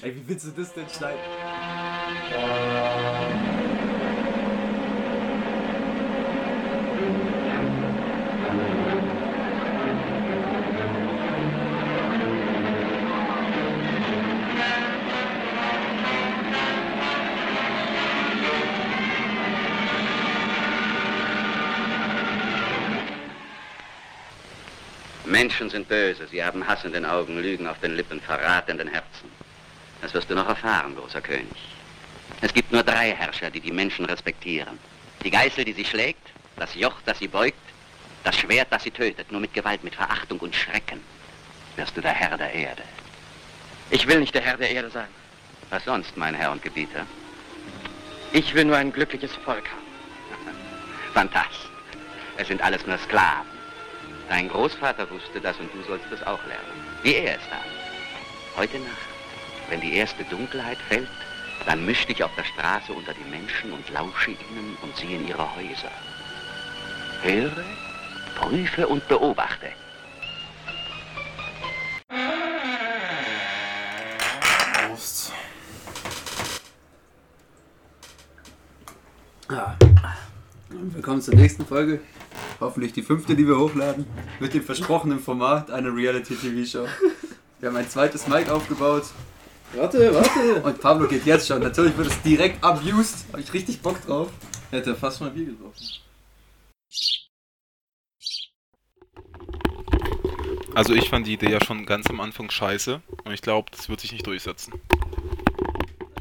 Ey, wie willst du das denn schneiden? Menschen sind böse, sie haben Hass in den Augen, Lügen auf den Lippen, Verrat in den Herzen. Das wirst du noch erfahren, großer König. Es gibt nur drei Herrscher, die die Menschen respektieren. Die Geißel, die sie schlägt, das Joch, das sie beugt, das Schwert, das sie tötet, nur mit Gewalt, mit Verachtung und Schrecken wirst du der Herr der Erde. Ich will nicht der Herr der Erde sein. Was sonst, mein Herr und Gebieter? Ich will nur ein glückliches Volk haben. Fantastisch. Es sind alles nur Sklaven. Dein Großvater wusste das und du sollst es auch lernen. Wie er es tat. Heute Nacht, wenn die erste Dunkelheit fällt, dann misch dich auf der Straße unter die Menschen und lausche ihnen und sieh in ihre Häuser. Höre, prüfe und beobachte. Prost. Ah. Willkommen zur nächsten Folge. Hoffentlich die fünfte, die wir hochladen. Mit dem versprochenen Format einer Reality-TV-Show. Wir haben ein zweites Mic aufgebaut. Warte, warte. Und Pablo geht jetzt schon. Natürlich wird es direkt abused. Habe ich richtig Bock drauf. Hätte fast mal Bier getroffen. Also ich fand die Idee ja schon ganz am Anfang scheiße und ich glaube, das wird sich nicht durchsetzen.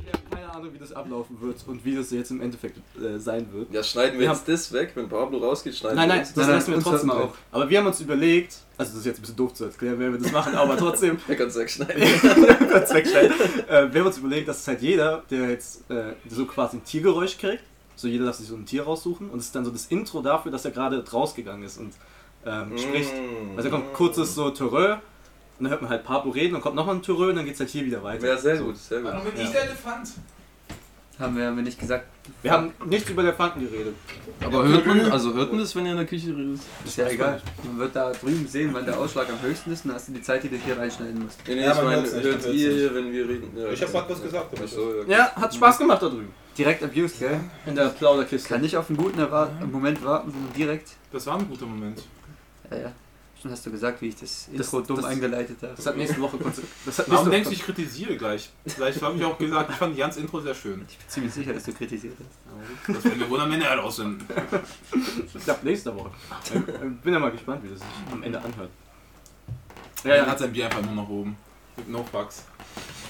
Ich habe keine Ahnung, wie das ablaufen wird und wie das jetzt im Endeffekt äh, sein wird. Ja, schneiden wir Wir jetzt das weg, wenn Pablo rausgeht, schneiden Nein, wir nein, uns das das. lassen wir trotzdem auch. Aber wir haben uns überlegt, also das ist jetzt ein bisschen doof zu erklären, wenn wir das machen, aber trotzdem, Er kann es wegschneiden. kurz wegstellen. Äh, wir haben uns überlegt, dass es halt jeder, der jetzt äh, so quasi ein Tiergeräusch kriegt, so jeder darf sich so ein Tier raussuchen und es ist dann so das Intro dafür, dass er gerade rausgegangen ist und ähm, spricht. Mm. Also da kommt kurzes so Terreur und dann hört man halt Pablo reden und kommt nochmal ein Terreur und dann geht es halt hier wieder weiter. Ja, sehr so. gut, sehr gut. Warum bin Ja. ich der Elefant? Haben wir, haben wir nicht gesagt. Wir haben nicht über Elefanten geredet. Aber hört man, also hört man das, wenn ihr in der Küche redet? Ist ja egal. Man wird da drüben sehen, wann der Ausschlag am höchsten ist und dann hast du die Zeit, die du hier reinschneiden musst. Nee, nee, Ja, ich man meine, hört ihr hier, wenn wir reden? Ja, Ich hab grad was gesagt, aber so, ja. Ja, hat Spaß gemacht da drüben. Direkt abused, gell? In der Plauderkiste. Kann nicht auf einen guten Erwa Moment warten, sondern direkt. Das war ein guter Moment. Ja, ja. Schon hast du gesagt, wie ich das Das- Intro dumm das- eingeleitet habe. Das hat nächste Woche kurz. Das hat Warum denkst du, ich kritisiere gleich? Vielleicht habe ich auch gesagt, ich fand Jans Intro sehr schön. Ich bin ziemlich sicher, dass du kritisiert hast. Das werden wir wohl am Ende. Ich glaube nächste Woche. Ich bin ja mal gespannt, wie das sich am Ende anhört. Ja, er hat sein Bier einfach nur nach oben. Mit No Fucks.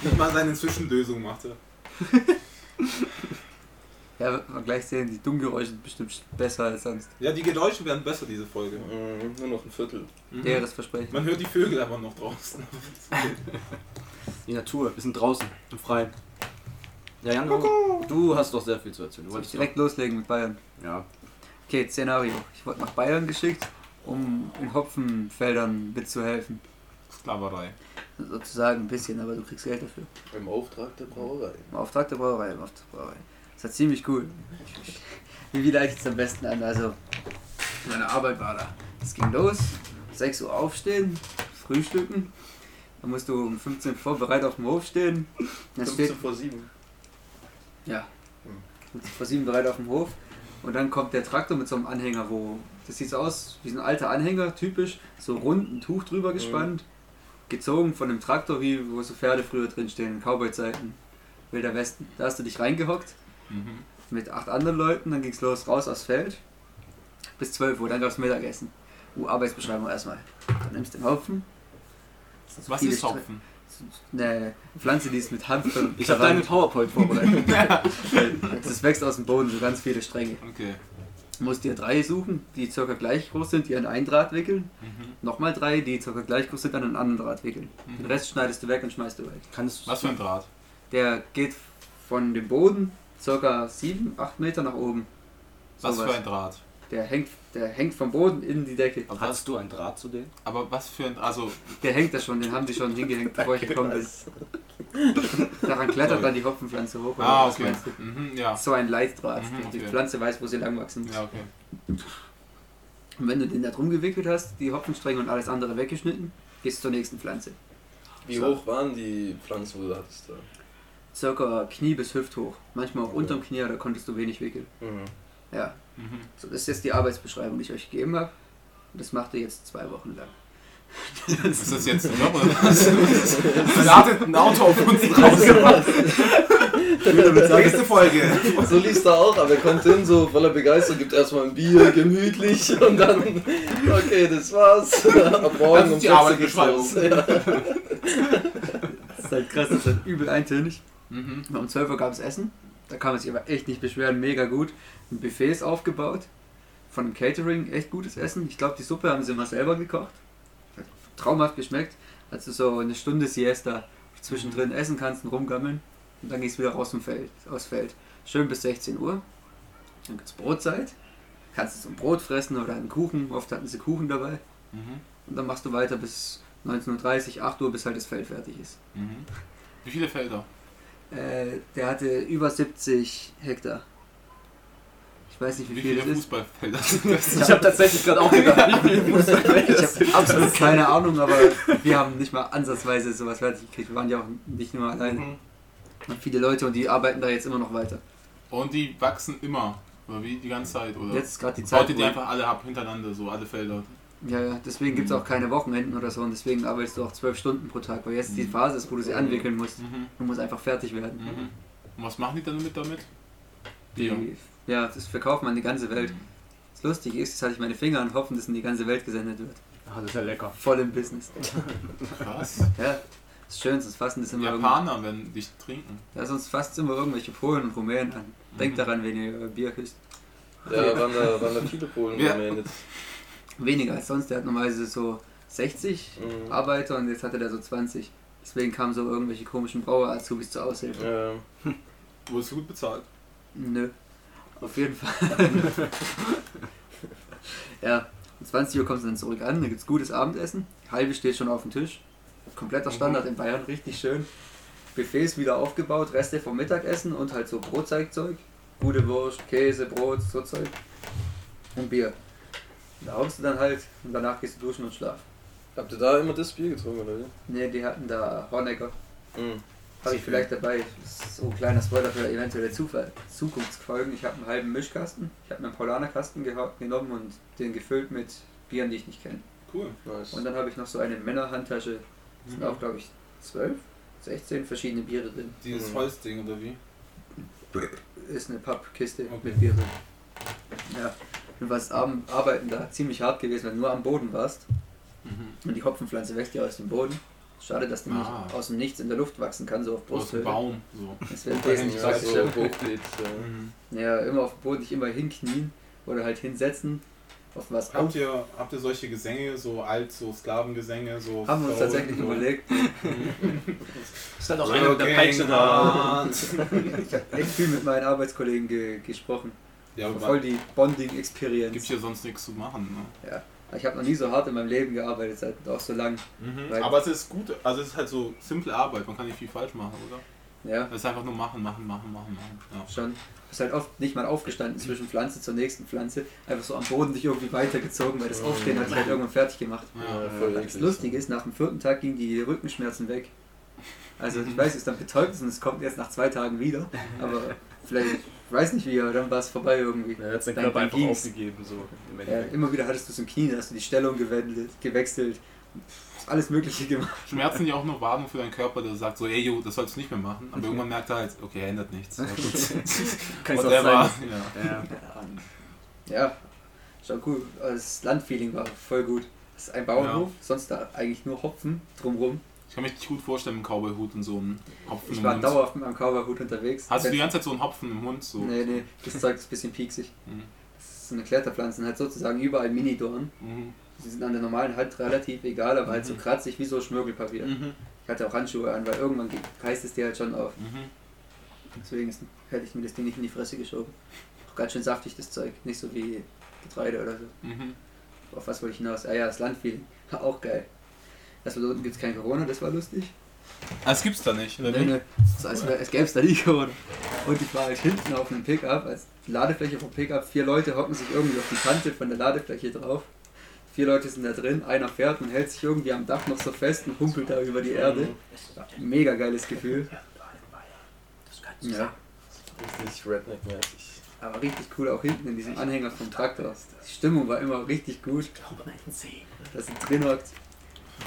Nicht mal seine Zwischenlösung macht er. Ja, wird man gleich sehen, die Dummgeräusche sind bestimmt besser als sonst. Ja, die Geräusche werden besser, diese Folge. Mhm, Nur noch ein Viertel. Mhm. Leeres Versprechen. Man hört die Vögel aber noch draußen. Die Natur, wir sind draußen, im Freien. Ja, Jan, du, du hast doch sehr viel zu erzählen. Du ich wolltest direkt loslegen mit Bayern? doch- Ja. Okay, Szenario. Ich wurde nach Bayern geschickt, um in Hopfenfeldern mitzuhelfen. Sklaverei. Sozusagen ein bisschen, aber du kriegst Geld dafür. Im Auftrag der Brauerei. Im Auftrag der Brauerei, im Auftrag der Brauerei. Das war ziemlich cool. Wie wie leite ich es am besten an? Also, meine Arbeit war da. Es ging los, 6 Uhr aufstehen, frühstücken. Dann musst du um 15 Uhr bereit auf dem Hof stehen. Dann steht, 15 vor 7. ja, 15 vor 7 bereit auf dem Hof. Und dann kommt der Traktor mit so einem Anhänger, wo, das sieht so aus wie so ein alter Anhänger, typisch, so rund ein Tuch drüber gespannt, gezogen von einem Traktor, wie wo so Pferde früher drin stehen, in Cowboy-Zeiten, Wilder Westen. Da hast du dich reingehockt Mhm. mit acht anderen Leuten, dann ging's los, raus aufs Feld. Bis 12 Uhr, dann gab's Mittagessen. Uh, Arbeitsbeschreibung erstmal. Du nimmst den Hopfen. Was ist Hopfen? Eine Pflanze, die ist mit Hanf Ich habe deine PowerPoint vorbereitet. Das wächst aus dem Boden, so ganz viele Stränge. Okay. Du musst dir drei suchen, die circa gleich groß sind, die an ein Draht wickeln. Mhm. Nochmal drei, die circa gleich groß sind, an einen anderen Draht wickeln. Den Rest schneidest du weg und schmeißt du weg. Kannst Was für ein Draht? Der geht von dem Boden circa 7, 8 Meter nach oben. Was Sowas. für ein Draht? Der hängt, der hängt vom Boden in die Decke. Aber was, Hattest du einen Draht zu denen? aber was für ein. Also, Der hängt da schon, den haben die schon hingehängt, bevor ich gekommen bin. Daran klettert dann die Hopfenpflanze hoch. oder ah, was okay. meinst du? Mhm, ja. So ein Leitdraht. Mhm, Die okay. Pflanze weiß, wo sie lang wachsen muss. Ja, okay. Und wenn du den da drum gewickelt hast, die Hopfenstränge und alles andere weggeschnitten, gehst du zur nächsten Pflanze. Wie hoch waren die Pflanzen, wo du hattest da? Circa Knie bis Hüfthoch. Manchmal auch Okay. unterm Knie, da konntest du wenig wickeln. Mhm. Ja, Mhm. so, das ist jetzt die Arbeitsbeschreibung, die ich euch gegeben habe. Und das macht ihr jetzt zwei Wochen lang. Ist das jetzt ein Job oder was? Ein Auto auf uns drauf. Nächste Folge. So liest er auch, aber er kommt hin, so voller Begeisterung, gibt erstmal ein Bier, gemütlich und dann, okay, das war's. Ab Das morgen ist um die 14 geht's los. Das ist halt krass, das ist halt übel eintönig. Mhm. Um 12 Uhr gab es Essen. Da kann man sich aber echt nicht beschweren, mega gut. Ein Buffet ist aufgebaut. Von dem Catering, echt gutes Essen. Ich glaube, die Suppe haben sie immer selber gekocht. Hat traumhaft geschmeckt. Also so eine Stunde Siesta zwischendrin essen kannst und rumgammeln. Und dann gehst du wieder raus zum Feld, aufs Feld. Schön bis 16 Uhr. Dann gibt's Brotzeit. Kannst du so ein Brot fressen oder einen Kuchen. Oft hatten sie Kuchen dabei. Mhm. Und dann machst du weiter bis 19.30 8 Uhr, bis halt das Feld fertig ist. Mhm. Wie viele Felder? Äh, der hatte über 70 Hektar. Ich weiß nicht, wie, Wie viel viele das ist. Ich habe tatsächlich gerade auch gedacht, wie viele Fußballfelder Ich das habe absolut keine Ahnung, aber wir haben nicht mal ansatzweise sowas fertig gekriegt. Wir waren ja auch nicht nur alleine. Mhm. Und viele Leute und die arbeiten da jetzt immer noch weiter. Und die wachsen immer. Oder wie die ganze Zeit? Oder Jetzt gerade die Zeit. ihr die einfach alle ab hintereinander, so alle Felder? Ja, ja, deswegen gibt es auch keine Wochenenden oder so und deswegen arbeitest du auch zwölf Stunden pro Tag, weil jetzt die Phase ist, wo du sie anwickeln musst. Mhm. Du musst einfach fertig werden. Mhm. Und was machen die dann mit damit? Die, ja, das verkauft man in die ganze Welt. Das Lustige ist, jetzt hatte ich meine Finger und hoffen, dass in die ganze Welt gesendet wird. Ah, das ist ja lecker. Voll im Business. Was? Ja, das Schön, sonst fassen das Die immer irgendwie. Japaner werden dich trinken. Ja, sonst fasst immer irgendwelche Polen und Rumänen an. Denkt Mhm. daran, wenn ihr Bier küsst. Ja, waren da, waren da viele Polen Ja. Rumänen jetzt. Weniger als sonst. Der hat normalerweise so 60 Mhm. Arbeiter und jetzt hatte der so 20. Deswegen kamen so irgendwelche komischen Brauer-Azubis zur Aushilfe. Ja. Wurdest du gut bezahlt? Nö. Auf jeden Fall. ja, um 20 Uhr kommst du dann zurück an, da gibt's gutes Abendessen. Halbe steht schon auf dem Tisch. Kompletter Standard in Bayern, richtig schön. Buffets wieder aufgebaut, Reste vom Mittagessen und halt so Brotzeigzeug. Gute Wurst, Käse, Brot, so Zeug. Und Bier. Da haust du dann halt und danach gehst du duschen und schlafen. Habt ihr da immer das Bier getrunken, oder wie? Ne, die hatten da Hornecker. Mhm. Habe ich vielleicht dabei. Das so ein kleiner Spoiler für eventuelle Zufall. Zukunftsfolgen. Ich habe einen halben Mischkasten. Ich habe einen Paulanerkasten genommen und den gefüllt mit Bieren, die ich nicht kenne. Cool. Nice. Und dann habe ich noch so eine Männerhandtasche. Da sind Mhm. auch, glaube ich, 12, 16 verschiedene Biere drin. Dieses Mhm. Holzding oder wie? Ist eine Pappkiste Okay. mit Bier drin. Ja. Und was Ar- Arbeiten da ziemlich hart gewesen, wenn du nur am Boden warst. Mhm. Und die Hopfenpflanze wächst ja aus dem Boden. Schade, dass die Ah. nicht aus dem Nichts in der Luft wachsen kann, so auf Aus dem Brusthöhe. Baum. So. Das wäre wesentlich so Ja, praktischer. so hochgeht. Ja. Mhm. Ja, immer auf dem Boden, nicht immer hinknien oder halt hinsetzen. Auf was Habt auf. ihr, habt ihr solche Gesänge, so alt, so Sklavengesänge, so Haben wir uns tatsächlich überlegt. Ist halt auch einer mit der Peitsche da. Ich habe echt viel mit meinen Arbeitskollegen ge gesprochen. Ja, aber Voll die gibt Bonding-Experience. hier sonst nichts zu machen. Ne? Ja. Ich habe noch nie so hart in meinem Leben gearbeitet, seit auch so lang. Weil- Aber es ist gut, also es ist halt so simple Arbeit, man kann nicht viel falsch machen, oder? Ja, Es ist einfach nur machen, machen, machen, machen, machen. Ja. schon. Du bist halt oft nicht mal aufgestanden zwischen Pflanze zur nächsten Pflanze. Einfach so am Boden dich irgendwie weitergezogen, weil das Aufstehen hat dich halt irgendwann fertig gemacht. Ja. Ja, voll Das. Lustige ist, nach dem vierten Tag gingen die Rückenschmerzen weg. Also ich weiß, es ist dann betäubt und es kommt erst nach zwei Tagen wieder. Aber vielleicht, ich weiß nicht wie, aber dann war es vorbei irgendwie. Er hat seinen Dann- Körper einfach ging's. aufgegeben. So, im Ja, immer wieder hattest du es im Knie, hast du die Stellung gewendelt, gewechselt, alles Mögliche gemacht. Schmerzen ja auch nur Warnung für deinen Körper, der sagt so, ey jo, das sollst du nicht mehr machen. Aber irgendwann merkt er halt, okay, er ändert nichts. Ja, gut. Kann ich auch sagen. Ja. Ja. Ja, schon cool. Das Landfeeling war voll gut. Das ist ein Bauernhof, sonst da eigentlich nur Hopfen drumrum. Ich kann mich nicht gut vorstellen mit einem Cowboy-Hut und so einem Hopfen Ich im war Mund. dauerhaft mit meinem Cowboyhut unterwegs. Hast du die ganze Zeit so einen Hopfen im Mund? So? Nee, nee, das Zeug ist ein bisschen pieksig. Mhm. Das ist so eine Kletterpflanze, halt sozusagen überall Mini-Dorn. Mhm. Die sind an der normalen Hand relativ egal, aber halt so Mhm. kratzig wie so Schmirgelpapier. Mhm. Ich hatte auch Handschuhe an, weil irgendwann ge- reißt es dir halt schon auf. Mhm. Deswegen ist, hätte ich mir das Ding nicht in die Fresse geschoben. Auch ganz schön saftig, das Zeug. Nicht so wie Getreide oder so. Mhm. Auf was wollte ich hinaus? Ah ja, das Landfeeling. Auch geil. Erstmal da unten gibt es kein Corona, das war lustig. Ah, Das gibt's da nicht, oder Nee, wie? nee. Das heißt, es gäbe es da nie Corona. Und ich war halt hinten auf einem Pickup, als Ladefläche vom Pickup, vier Leute hocken sich irgendwie auf die Kante von der Ladefläche drauf. Vier Leute sind da drin, einer fährt und hält sich irgendwie am Dach noch so fest und humpelt da über die Erde. Mega geiles Gefühl. Ja, Richtig Redneck-mäßig. aber richtig cool auch hinten in diesem Anhänger vom Traktor. Die Stimmung war immer richtig gut. Dass sie drin hockt.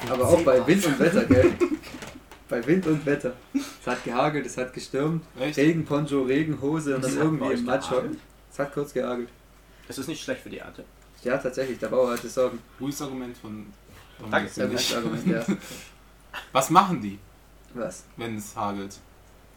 Aber auch bei Wind und Wetter, gell? Bei Wind und Wetter. Es hat gehagelt, es hat gestürmt. Echt? Regenponcho, Regenhose und dann hat bei irgendwie im Matsch hocken. Es hat kurz gehagelt. Es ist nicht schlecht für die Ernte. Ja, tatsächlich, der Bauer hatte Sorgen. Gutes Argument von. von Danke. Argument, ja. Was machen die, Was? wenn es hagelt?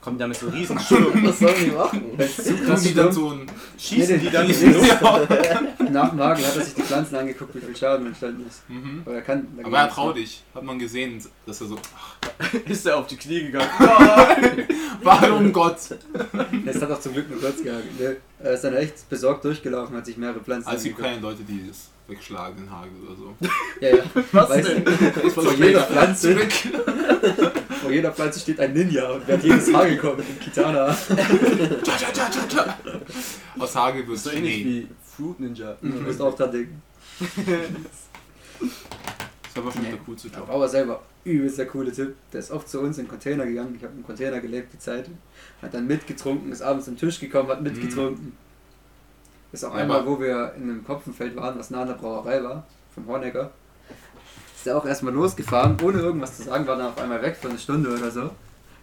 Kommen da mit so riesen. Was sollen die machen? Es krass die dann so ein. Schießen die dann in die Luft. ja. nach dem Hagel hat er sich die Pflanzen angeguckt, wie viel Schaden entstanden ist. Mhm. Aber er kann. Aber er nichts trau dich. Hat man gesehen, dass er so. Ist er auf die Knie gegangen. Warum Gott? Es hat auch zum Glück nur kurz gehagelt. ne? Er ist dann echt besorgt durchgelaufen, hat sich mehrere Pflanzen Also es gibt angeguckt. keine Leute, die das wegschlagen, den Hagel oder so. Ja, ja. Was Weißt denn? du, vor jeder Pflanze, vor jeder Pflanze steht ein Ninja und hat jedes Hagel kommt mit dem Kitana. Tja, tja, tja, tja, tja. Aus Hagel wird So ähnlich Schnee. wie Fruit Ninja. Du musst auch dran denken. Das war bestimmt Nee. der coolste Der Job. Bauer selber, übelst der coole Typ. Der ist oft zu uns in den Container gegangen. Ich habe im Container gelebt die Zeit. Hat dann mitgetrunken, ist abends am Tisch gekommen, hat mitgetrunken. Ist auch einmal, wo wir in einem Kopfenfeld waren, was nah an der Brauerei war, vom Hornecker. Ist er auch erstmal losgefahren, ohne irgendwas zu sagen, war dann auf einmal weg für eine Stunde oder so.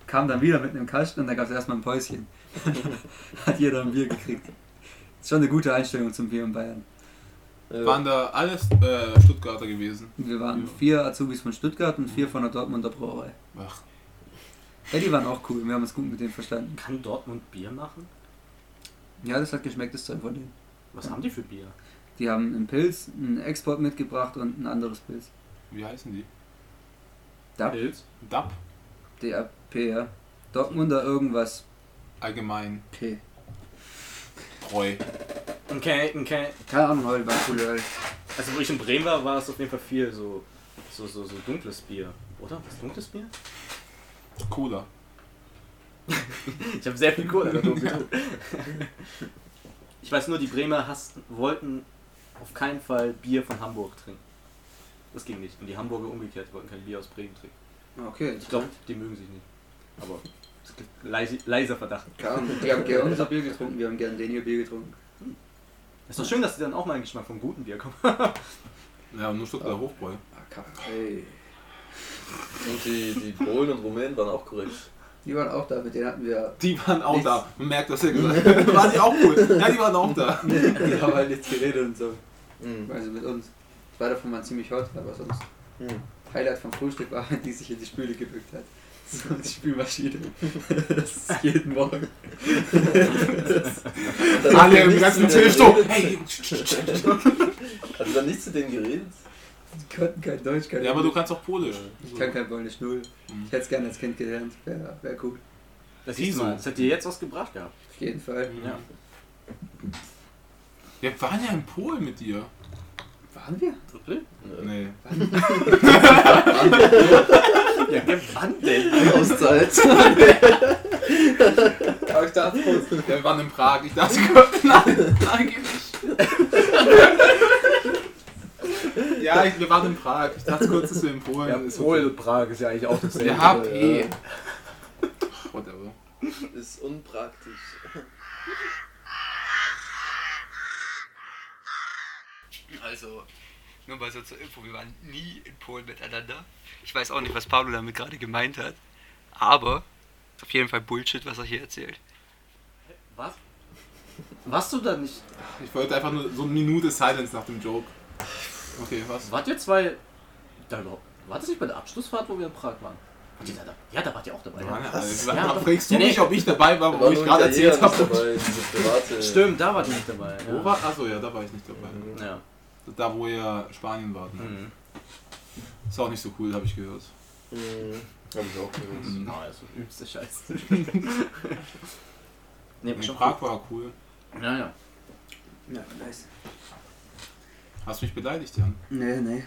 Kam dann wieder mit einem Kasten und da gab es erstmal ein Päuschen. Hat jeder ein Bier gekriegt. Ist schon eine gute Einstellung zum Bier in Bayern. Äh, Waren da alles äh, Stuttgarter gewesen? Wir waren Ja. vier Azubis von Stuttgart und vier von der Dortmunder Brauerei. Ach, Ja, die waren auch cool. Wir haben uns gut mit denen verstanden. Kann Dortmund Bier machen? Ja, das hat geschmeckt, das Zeug von denen. Was haben die für Bier? Die haben einen Pilz, einen Export mitgebracht und ein anderes Pilz. wie heißen die? DAP, Pilz? DAP? DAP, ja. Dortmunder irgendwas Allgemein. P. Treu. Okay, okay. Keine Ahnung, heute war cool. Alter. Also wo ich in Bremen war, war es auf jeden Fall viel so, so, so, so dunkles Bier. Oder? Was dunkles Bier? Cola. Ich habe sehr viel Cola getrunken. Ich weiß nur, die Bremer hassten, wollten auf keinen Fall Bier von Hamburg trinken. Das ging nicht. Und die Hamburger umgekehrt, die wollten kein Bier aus Bremen trinken. Okay, Ich glaube, die mögen sich nicht. Aber es gibt leise, leiser Verdacht. Die haben gerne unser Bier getrunken, wir haben gerne den hier Bier getrunken. Ist doch schön, dass die dann auch mal einen Geschmack vom guten Bier kommen. Ja, nur Stuttgarter Hofbräu. Hey. Und die, die Polen und Rumänen waren auch korrekt. Die waren auch da, mit denen hatten wir. Die waren auch Nichts. da. Man merkt, was er gesagt hat. Waren die auch cool? Ja, die waren auch da. Die haben halt nichts geredet und so. Mhm. Also mit uns. Zwei davon waren ziemlich hot, aber sonst. Mhm. Highlight vom Frühstück war, wenn die sich in die Spüle gebückt hat. So die Spülmaschine. Das ist jeden Morgen. Dann Alle im ganzen Tisch. Hey, Hat er dann nichts zu denen geredet? Die konnten kein Deutsch, kein Ja, aber du kannst auch Polisch. Ich kann kein Polnisch null. Mhm. Ich hätte es gerne als Kind gelernt. Wäre wär cool. Das. Das hätte dir jetzt was gebracht gehabt. Auf jeden Fall. Ja. Wir waren ja in Polen mit dir. Waren wir? Nee. Ja, wann denn? Auszeit. Aber ich dachte wir waren in Prag. Ich dachte kurz, nein, nein, geh nicht. Ja, ich, wir waren in Prag. Ich dachte kurz, dass wir in Polen Ja, ist. Polen und Prag ist ja eigentlich auch dasselbe. Ja, P. Whatever. Ist unpraktisch. Also, nur mal so zur Info, wir waren nie in Polen miteinander. Ich weiß auch nicht, was Pablo damit gerade gemeint hat. Aber ist auf jeden Fall Bullshit, was er hier erzählt. Was? Warst du da nicht? Ich wollte einfach nur so eine Minute Silence nach dem Joke. Okay, was? Wart ihr zwei. Da überhaupt. War das nicht bei der Abschlussfahrt, wo wir in Prag waren? Wart ihr da, da? Ja, da wart ihr auch dabei. Mann, Ja. Alter, Ja, da fragst du Ja, nee. mich, ob ich dabei war, wo ich gerade erzählt habe. Stimmt, da wart ihr nicht dabei. Wo Ja. war? Achso, ja, da war ich nicht dabei. Ja. Da, wo ihr Spanien wart. Ne? Mhm. Ist auch nicht so cool, habe ich gehört. Mhm. Hab ich auch gehört. Mhm. Na, also übelste Scheiße. nee, In schon Prag war cool. cool. Ja, ja. Ja, nice. Hast du mich beleidigt, Jan? Nee, nee.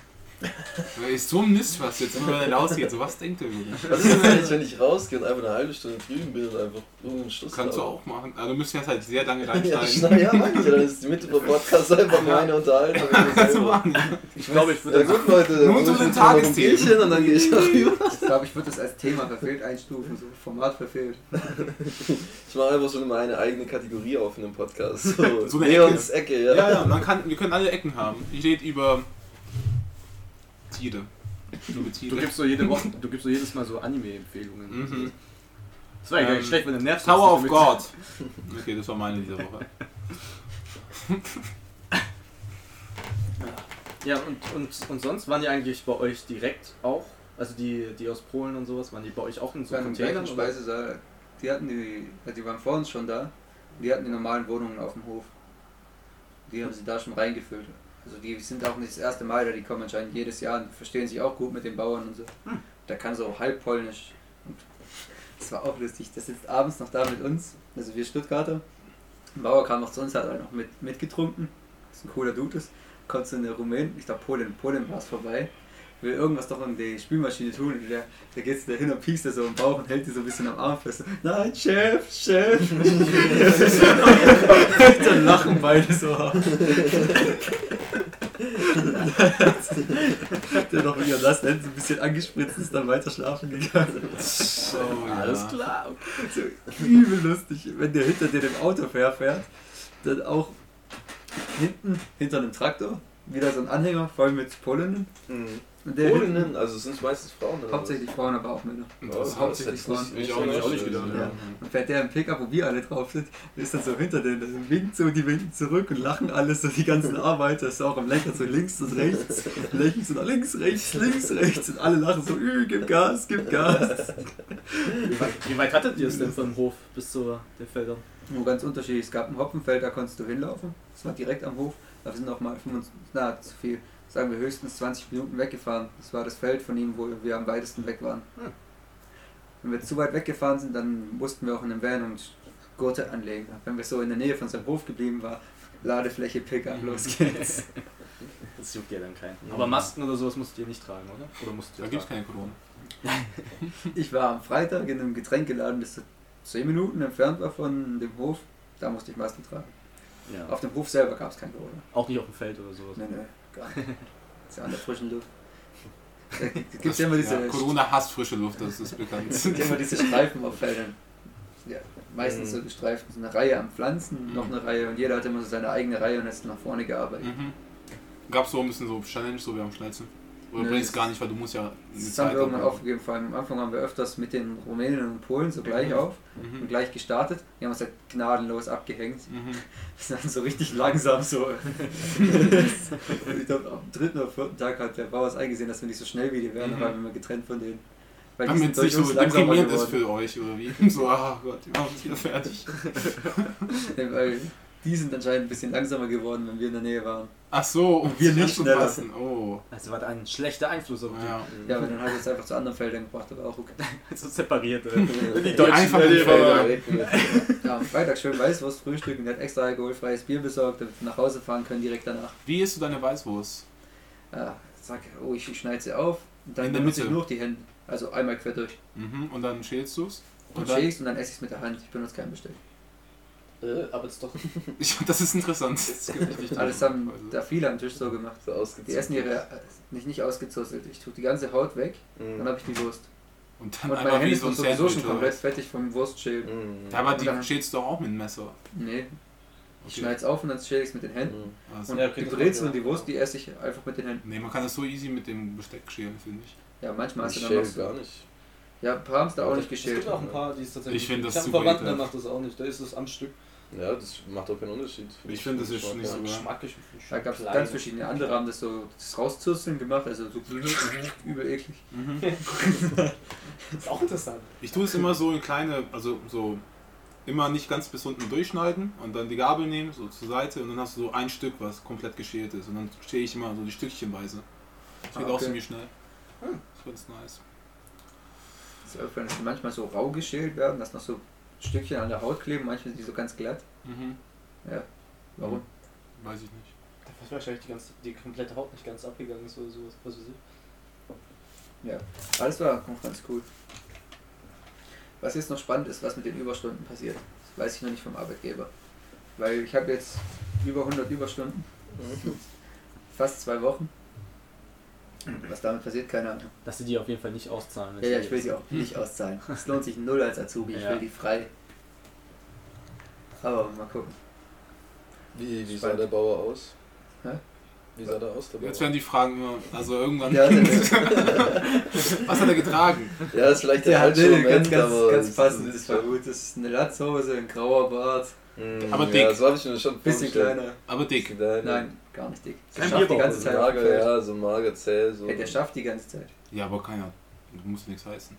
Ist so ein Mist, was jetzt immer wenn er rausgeht. So was denkt er über dich? Was ist denn eigentlich, wenn ich rausgehe und einfach eine halbe Stunde drüben bin und einfach irgendeinen Schluss Kannst du habe? auch machen. Also du müsstest jetzt halt sehr lange Ja, reinsteigen. schneid, ja, meine ich. ja, Dann ist die Mitte vom Podcast einfach meine Unterhaltung. Kannst du machen. Ich glaube, ich Ja würde gut, Leute, muss zu den jetzt Tagesthemen. Und dann gehe ich auch rüber. Ich glaube, ich würde das als Thema verfehlt einstufen, so Format verfehlt. Ich mache einfach so immer eine eigene Kategorie auf in dem Podcast. So, So eine Leons Ecke, ja. Ja, ja, man kann, wir können alle Ecken haben. Ich rede über Tiere. Du gibst so jede Woche, du gibst so jedes Mal so Anime-Empfehlungen. Mhm. Das war ja gar nicht Ähm, schlecht, wenn du nervst. Tower of God. Okay, das war meine dieser Woche. Ja, und, und, und sonst waren die eigentlich bei euch direkt auch, also die, die aus Polen und sowas, waren die bei euch auch in so Beim Containern? Speisesaal, die hatten die, also die waren vor uns schon da, die hatten die normalen Wohnungen auf dem Hof. Die haben sie da schon reingefüllt. Also die sind auch nicht das erste Mal da, die kommen anscheinend jedes Jahr und verstehen sich auch gut mit den Bauern und so. Da kann so halb polnisch. Und das war auch lustig. Der sitzt abends noch da mit uns, also wir Stuttgarter. Ein Bauer kam noch zu uns, hat halt noch mit, mitgetrunken. Das ist ein cooler Dude ist. Kommt so eine Rumän, ich glaube Polen, Polen war es vorbei. Will irgendwas doch in die Spülmaschine tun. Und der, der geht da hin und piekst da so im Bauch und hält die so ein bisschen am Arm fest. Nein, Chef, Chef. Dann lachen beide so. der noch mit ihren nassen Händen so ein bisschen angespritzt ist, dann weiter schlafen gegangen. Oh, ja. Alles klar. So übel lustig, wenn der hinter dir dem Auto fährt, dann auch hinten, hinter einem Traktor, wieder so ein Anhänger voll mit Polinnen. Mhm. Und der hinten, Polinnen, also es sind meistens Frauen. oder was? hauptsächlich Frauen, aber auch Männer. Interessant. hauptsächlich das hätte Frauen. Ich auch nicht, auch nicht gedacht, Ja. Und fährt der im Pickup, wo wir alle drauf sind, ist dann so hinter denen, dann winkt so, die winken zurück und lachen alles, so die ganzen Arbeiter, ist auch am Lenker so links und rechts, lächeln so nach links, rechts, links, rechts und alle lachen so, "Ü, gib Gas, gib Gas. Wie weit, wie weit hattet ihr es denn vom Hof bis zu den Feldern? Nur ganz unterschiedlich. Es gab ein Hopfenfeld, da konntest du hinlaufen. Das war direkt am Hof. Da sind noch mal 25, na, zu viel. Sagen wir höchstens 20 Minuten weggefahren. Das war das Feld von ihm, wo wir am weitesten weg waren. Hm. Wenn wir zu weit weggefahren sind, dann mussten wir auch in den Van und Gurte anlegen. Wenn wir so in der Nähe von seinem Hof geblieben war, Ladefläche, Pickup, los geht's. Das juckt ja dann keinen. Aber Masken oder sowas musstet ihr nicht tragen, oder? Oder musstet ihr Da gibt es tragen? keine Corona. Ich war am Freitag in einem Getränkeladen, das so 10 Minuten entfernt war von dem Hof. Da musste ich Masken tragen. Ja. Auf dem Hof selber gab es kein Corona. Auch nicht auf dem Feld oder sowas. Nee, nee, gar nicht. Ist ja an der frischen Luft. Da gibt es ja immer diese, ja, Corona hasst frische Luft, das ist bekannt. es gibt immer diese Streifen auf Feldern. Ja, meistens so Mhm. gestreift, so eine Reihe an Pflanzen, noch eine Reihe und jeder hat immer so seine eigene Reihe und ist nach vorne gearbeitet. Mhm. Gab es so ein bisschen so Challenge, so wie am schnellsten? Oder Nö, bringst gar nicht, weil du musst ja Das haben wir irgendwann aufgegeben, vor allem am Anfang haben wir öfters mit den Rumänen und Polen so gleich auf und Mhm. gleich gestartet. Die haben uns halt gnadenlos abgehängt. Mhm. Das ist dann so richtig langsam so. ich glaube, am dritten oder vierten Tag hat der Bauer es eingesehen, dass wir nicht so schnell wie die wären, Mhm. waren wir getrennt von denen. Weil die Damit sind es nicht so uns deprimierend ist für euch, oder wie? So, ah Gott, wir machen es wieder fertig. Weil die sind anscheinend ein bisschen langsamer geworden, wenn wir in der Nähe waren. Ach so, um wir sich nicht schneller. anzupassen. Oh, Also war da ein schlechter Einfluss auf die. ja. Ja, aber dann hat er es einfach zu anderen Feldern gebracht, aber auch okay. So separiert. Äh. Die Die Deutschen. äh, Felder. waren- Ja, am Freitag schön Weißwurst frühstücken, der hat extra alkoholfreies Bier besorgt, damit wir nach Hause fahren können direkt danach. Wie isst du deine Weißwurst? Ja, sag, oh, ich schneide sie auf und dann benutze ich nur noch die Hände. Also einmal quer durch. Mhm. Und dann schälst du es? Und dann- schälst und dann esse ich es mit der Hand. Ich benutze kein Besteck. Äh, aber das ist doch. Ich, das ist interessant. Alles haben da viele am Tisch so gemacht. So ausgezogen. Die essen ihre, nicht, nicht ausgezusselt. Ich tue die ganze Haut weg, dann Mhm. habe ich die Wurst. Und dann Und meine einfach Hände wie so sind ein sowieso Sandwich. schon komplett fettig vom Wurstschälen. Mhm. Ja, aber Und dann- die schälst du doch auch mit dem Messer. Nee, ich Okay. schneide es auf und dann schäle ich es mit den Händen. Mhm. Also, Und Ja, okay, die das Brezel und die. Wurst, die esse ich einfach mit den Händen. nee, man kann das so easy mit dem Besteck schälen, finde ich. Ja, manchmal hast du dann noch so. gar nicht. Ja, ein paar haben es da auch nicht Es geschält. gibt auch ein paar, die es tatsächlich. Ich finde das ich hab einen super Verwandten, der macht das auch nicht. Da ist es am Stück. Ja, das macht auch keinen Unterschied. Ich finde, das ist nicht so- Geschmacklich. Da gab es ganz verschiedene andere, haben das so das Rauszusseln gemacht, also so übel eklig. Mhm. ist auch interessant. Ich tue es immer so in kleine, also so immer nicht ganz bis unten durchschneiden und dann die Gabel nehmen, so zur Seite und dann hast du so ein Stück, was komplett geschält ist und dann schäle ich immer so die Stückchenweise. Das geht Ah, auch okay. ziemlich schnell. Hm. Das wird nice. Das ist manchmal so rau geschält werden, dass noch so Stückchen an der Haut kleben, manchmal sind die so ganz glatt. Mhm. Ja, warum? Weiß ich nicht. Da ist wahrscheinlich die, ganze, die komplette Haut nicht ganz abgegangen ist oder sowas. Was weiß ich. Ja, alles war auch ganz cool. Was jetzt noch spannend ist, was mit den Überstunden passiert, das weiß ich noch nicht vom Arbeitgeber. Weil ich habe jetzt über 100 Überstunden, fast zwei Wochen. Was damit passiert, keine Ahnung. Dass sie die auf jeden Fall nicht auszahlen. Ja, ja, ich will sie auch nicht auszahlen. Es lohnt sich null als Azubi, ich Ja. will die frei. Aber mal gucken. Wie, wie sah der Bauer aus? Hä? Wie sah der aus, der Bauer? Jetzt werden die Fragen immer, also irgendwann. Ja, Was hat er getragen? ja, das ist vielleicht der nee, Moment, ganz, ganz, ganz passend, das war gut. Das ist eine Latzhose, ein grauer Bart, Mm, Aber Ja, dick. so habe ich mir schon bisschen kleiner. Aber dick. Kleiner. Nein, gar nicht dick. Der Kein schafft die ganze Zeit mager, ja, so mager, zäh, so. Hey, der schafft die ganze Zeit. Ja, aber keiner. Du musst nichts heißen.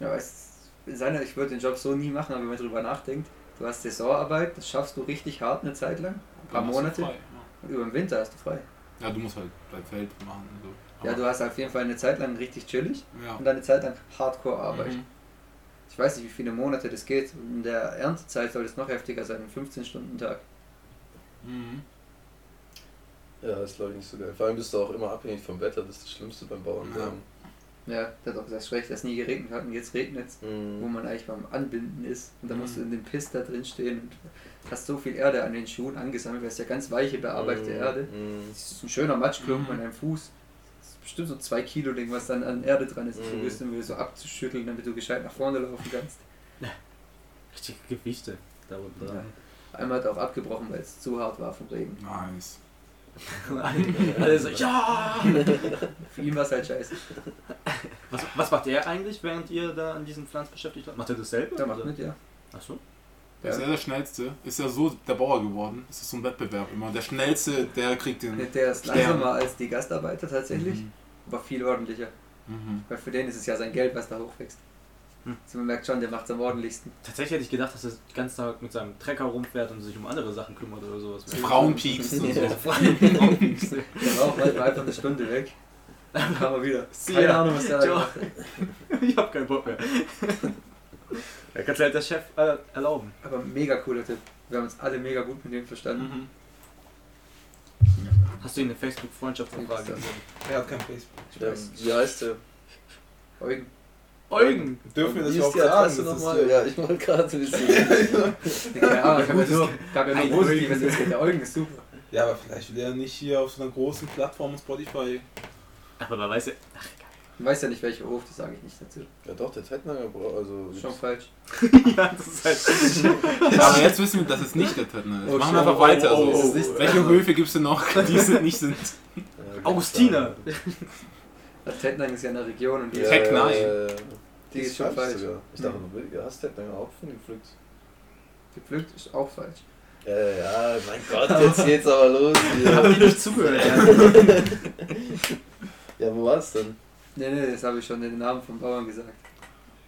Ja, weißt in seiner, ich würde den Job so nie machen, aber wenn man drüber nachdenkt, du hast Saisonarbeit, das schaffst du richtig hart eine Zeit lang, ein paar Monate, frei, und über den Winter hast du frei. Ja. ja, du musst halt dein Feld machen und so. Ja, du hast auf jeden Fall eine Zeit lang richtig chillig Ja. und dann eine Zeit lang Hardcore-Arbeit. Mhm. Ich weiß nicht, wie viele Monate das geht. In der Erntezeit soll es noch heftiger sein, ein 15-Stunden-Tag. Mhm. Ja, das glaube ich nicht so geil. Vor allem bist du auch immer abhängig vom Wetter, das ist das Schlimmste beim Bauern. Ja. Ja, der hat auch gesagt, schlecht, dass nie geregnet hat und jetzt regnet es, Mhm. wo man eigentlich beim Anbinden ist. Und dann musst du Mhm. in dem Piss da drin stehen und hast so viel Erde an den Schuhen angesammelt, weil es ja ganz weiche, bearbeitete Mhm. Erde. Mhm. Das ist ein schöner Matschklumpen Mhm. an deinem Fuß. Bestimmt so zwei Kilo Ding, was dann an Erde dran ist. Du Mhm. wieder so abzuschütteln, damit du gescheit nach vorne laufen kannst. Richtige Gewichte da unten dran. Einmal hat er auch abgebrochen, weil es zu hart war vom Regen. Nice. Alle so, ja! Für ihn war es halt scheiße. Was, was macht er eigentlich, während ihr da an diesem Pflanz beschäftigt wart? Macht er das selber? Der macht oder? mit, ja. Achso. Der ist ja der Schnellste. Ist ja so der Bauer geworden. Das ist so ein Wettbewerb immer. Der Schnellste, der kriegt den. Der ist Stern. langsamer als die Gastarbeiter tatsächlich, Mhm. aber viel ordentlicher. Mhm. Weil für den ist es ja sein Geld, was da hochwächst. Hm. Also man merkt schon, der macht es am ordentlichsten. Tatsächlich hätte ich gedacht, dass er den ganzen Tag mit seinem Trecker rumfährt und sich um andere Sachen kümmert oder sowas. Frauen piekst und so. Der war auch manchmal einfach eine Stunde weg. Dann kam er wieder. See Keine ya. Ahnung, was der da gemacht hat. ich hab keinen Bock mehr. Da kannst du halt der Chef äh, erlauben. Aber mega cooler Typ. Wir haben uns alle mega gut mit dem verstanden. Mhm. Hast du ihm eine Facebook-Freundschaftsanfrage Ja. gegeben? Er hat kein Facebook. Ich Ja, weiß. wie heißt der? Eugen. Eugen! Dürfen wir das überhaupt sagen? Das ist nochmal? Ja, ich wollte gerade wissen. Keine Ahnung, ich habe ja nur, gab ja Ein nur Positives erzählt. Der Eugen ist super. Ja, aber vielleicht will er nicht hier auf so einer großen Plattform Spotify. Aber man weiß ja. Ich weiß ja nicht, welcher Hof, das sage ich nicht dazu. Ja doch, der Tettnanger, Bro, also... Schon falsch. ja, das ist halt. Aber jetzt wissen wir, dass es nicht der Tettner ist. Oh, Machen wir einfach weiter. Oh, oh, oh, oh. Welche Höfe gibt es denn noch, die es nicht sind? Ja, Augustiner! Das Tettnang ist ja eine Region und die, Ja, Tecknai. ja, ja. die ist schon falsch. sogar. Ich dachte, du hast Tettnanger auch von gepflückt. Gepflückt ist auch falsch. Ja, ja, mein Gott, jetzt geht's aber los Ich hab dir nicht zugehört. Ja, wo war's denn? Nee, nee, das habe ich schon den Namen vom Bauern gesagt.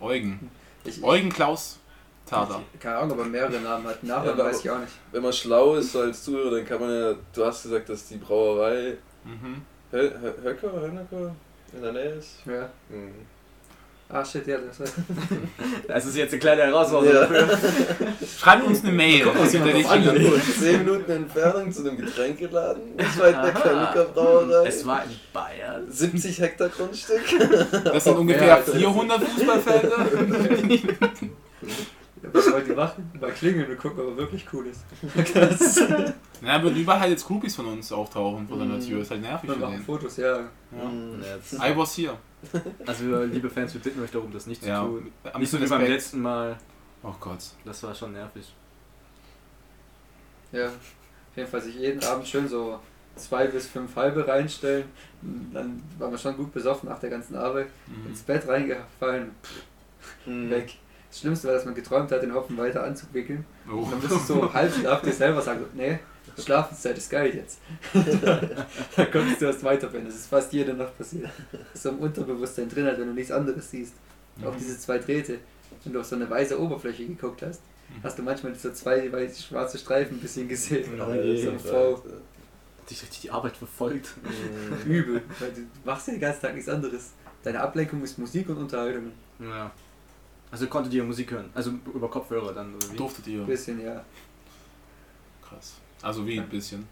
Eugen. Ich, Eugen Klaus Tader. ich, keine Ahnung, ob er mehrere Namen hat. Nachnamen Ja, weiß ich auch nicht. Wenn man schlau ist so als Zuhörer, dann kann man ja... Du hast gesagt, dass die Brauerei Mhm. Hö- Hö- Höcker, Hönecker in der Nähe ist. Ja. Mhm. Ah, shit, ja, das. Das ist jetzt eine kleine Herausforderung. Ja. Schreibt uns eine Mail. Guck was richtigen- anlegt. 10 Minuten Entfernung zu dem Getränkeladen. Das war in der Aha. Chemiker Brauerei. Es war in Bayern. 70 Hektar Grundstück. Das sind ungefähr als- 400 Fußballfelder. Was wollt ihr machen? Mal klingeln und gucken, ob er wirklich cool ist. Ja, aber überall halt jetzt Groupies von uns auftauchen vor deiner Tür. Ist halt nervig Wir für machen den. Fotos, ja. Ja. Mhm. I was here. Also, liebe Fans, wir bitten euch darum, das nicht zu Ja. tun. Am Nicht so wie beim letzten Mal. Oh Gott. Das war schon nervig. Ja. Auf jeden Fall sich jeden Abend schön so zwei bis fünf halbe reinstellen. Dann waren wir schon gut besoffen nach der ganzen Arbeit. Mhm. Ins Bett reingefallen, Mhm. weg. Das Schlimmste war, dass man geträumt hat, den Hopfen weiter anzuwickeln. Oh. Und dann bist du so im Halbschlaf dir selber sagen, nee, Schlafenszeit ist geil jetzt. dann konntest du erst weiterpennen. Das ist fast jede Nacht passiert. Das ist so im Unterbewusstsein drin, halt, wenn du nichts anderes siehst. Auch Mhm. diese zwei Drähte. Wenn du auf so eine weiße Oberfläche geguckt hast, Mhm. hast du manchmal so zwei weiße, schwarze Streifen ein bisschen gesehen. Oh so eine das dich richtig die Arbeit verfolgt. Mhm. Übel. Weil du machst ja den ganzen Tag nichts anderes. Deine Ablenkung ist Musik und Unterhaltung. Ja. Also konntet ihr Musik hören? Also über Kopfhörer dann, oder wie? Durftet ihr? Ein bisschen, ja. Krass. Also wie ein bisschen.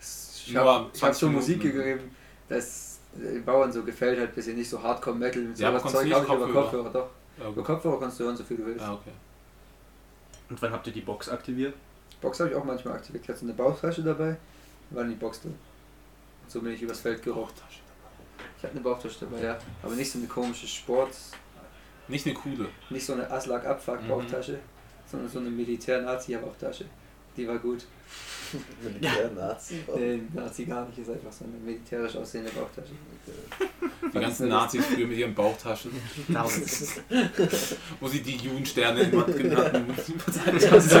Ich habe hab 20 so Minuten. Musik gegeben, dass den Bauern so gefällt hat, bisschen nicht so Hardcore-Metal. Mit Ja, aber sowas Zeug du habe ich nicht über Kopfhörer? Doch. Ja, Über. Kopfhörer kannst du hören, so viel du willst. ja, okay. Und wann habt ihr die Box aktiviert? Box habe ich auch manchmal aktiviert. Ich hatte so eine Bauchtasche dabei, war in die Box drin. Und so bin ich übers Feld geraucht. Ich hatte eine Bauchtasche dabei, ja. Aber nicht so eine komische Sport, Nicht eine coole. nicht so eine Aslak Abfuck Mhm. Sondern so eine Militär-Nazi Bauchtasche. Die war gut. Militär-Nazi. Nee, Nazi gar nicht, ist einfach so eine militärisch aussehende Bauchtasche. Die ganzen Nazis früher mit ihren Bauchtaschen, wo sie die Judensterne in Mann hatten. Das ist.